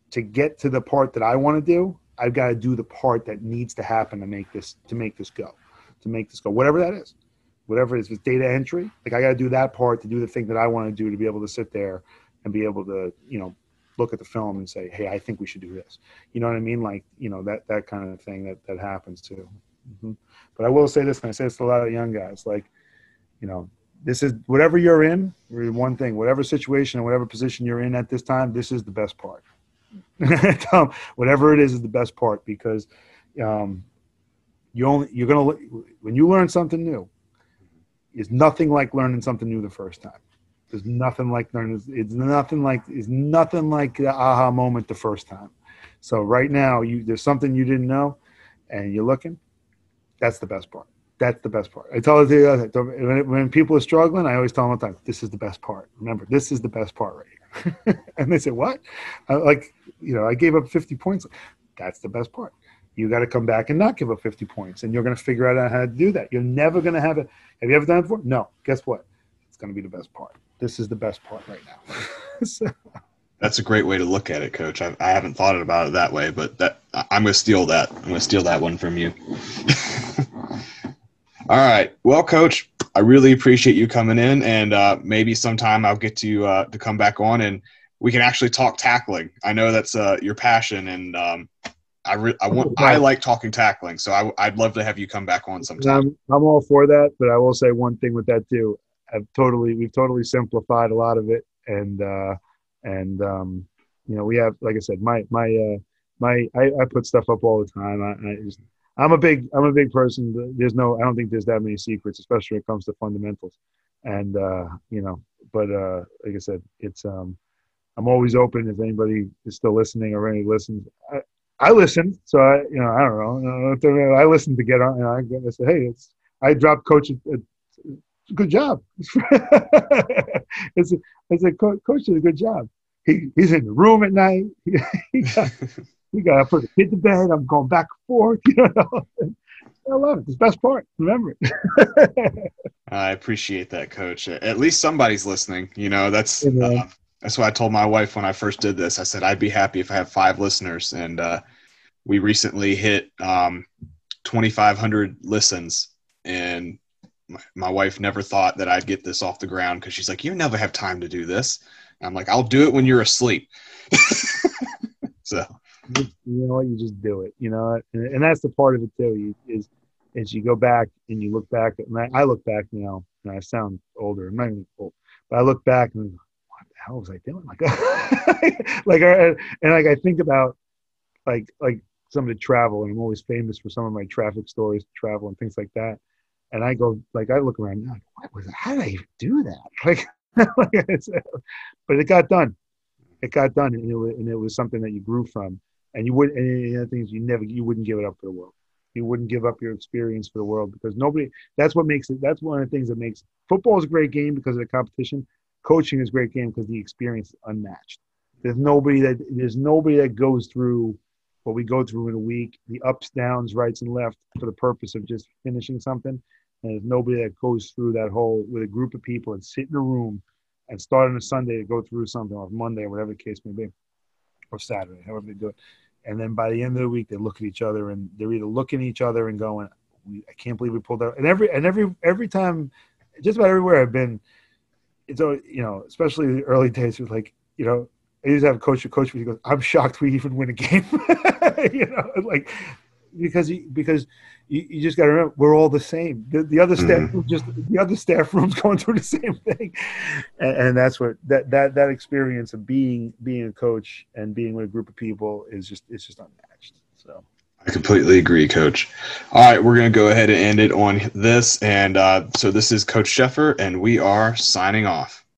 to get to the part that i want to do I've got to do the part that needs to happen to make this to make this go, to make this go, whatever that is, whatever it is. with data entry, like I got to do that part to do the thing that I want to do to be able to sit there and be able to, you know, look at the film and say, hey, I think we should do this. You know what I mean? Like, you know, that that kind of thing that that happens too. Mm-hmm. But I will say this, and I say this to a lot of young guys, like, you know, this is whatever you're in. One thing, whatever situation or whatever position you're in at this time, this is the best part. whatever it is is the best part because um, you only you're gonna when you learn something new is nothing like learning something new the first time there's nothing like learning it's nothing like it's nothing like the aha moment the first time so right now you there's something you didn't know and you're looking that's the best part that's the best part i tell it to when, when people are struggling i always tell them all the time this is the best part remember this is the best part right here and they say what like you know, I gave up 50 points. That's the best part. You got to come back and not give up 50 points, and you're going to figure out how to do that. You're never going to have it. Have you ever done it before? No. Guess what? It's going to be the best part. This is the best part right now. so. That's a great way to look at it, Coach. I, I haven't thought about it that way, but that I'm going to steal that. I'm going to steal that one from you. All right. Well, Coach, I really appreciate you coming in, and uh, maybe sometime I'll get to uh, to come back on and we can actually talk tackling. I know that's uh, your passion, and um, I re- I want I like talking tackling, so I, I'd love to have you come back on sometime. I'm, I'm all for that, but I will say one thing with that too. I've totally we've totally simplified a lot of it, and uh, and um, you know we have like I said, my my uh, my I, I put stuff up all the time. I, I just I'm a big I'm a big person. There's no I don't think there's that many secrets, especially when it comes to fundamentals, and uh, you know. But uh, like I said, it's um, I'm always open if anybody is still listening or any listens. I, I listen, so I, you know, I don't know. I listen to get on, and I, I say, hey, it's I dropped coach. A, a good job. a, it's a coach did a good job. He, he's in the room at night. he, he got, he got to put the kid to bed. I'm going back and forth. You know, I love it. It's the best part. Remember it. I appreciate that, Coach. At least somebody's listening. You know, that's uh, that's what I told my wife when I first did this. I said I'd be happy if I have five listeners, and uh, we recently hit um, 2,500 listens, and my, wife never thought that I'd get this off the ground because she's like, "You never have time to do this." And I'm like, "I'll do it when you're asleep." so you know what? You just do it. You know, and, that's the part of it too. You, is is you go back and you look back, and I, I look back now, and I sound older. I'm not even old, but I look back and what the hell was I doing? Like, like, and like I think about like like some of the travel, and I'm always famous for some of my traffic stories, travel and things like that. And I go like I look around now, what was how did I even do that? Like, but it got done. It got done, and it was, and it was something that you grew from, and you wouldn't. And the things you never you wouldn't give it up for the world. You wouldn't give up your experience for the world because nobody. That's what makes it. That's one of the things that makes football is a great game because of the competition. Coaching is a great game because the experience is unmatched. There's nobody that there's nobody that goes through what we go through in a week, the ups, downs, rights, and left for the purpose of just finishing something. And there's nobody that goes through that whole with a group of people and sit in a room and start on a Sunday to go through something or Monday or whatever the case may be, or Saturday, however they do it. And then by the end of the week, they look at each other and they're either looking at each other and going, "I can't believe we pulled out." And every and every every time, just about everywhere I've been, it's always you know, especially the early days, it was like you know, I used to have a coach. A coach, he goes, "I'm shocked we even win a game." you know, like because you, because you, you just got to remember we're all the same. The, the other staff mm. just the other staff room's going through the same thing, and, and, that's what that that that experience of being being a coach and being with a group of people is just it's just unmatched. So. I completely agree, Coach. All right, we're going to go ahead and end it on this. And uh, so this is Coach Sheffer, and we are signing off.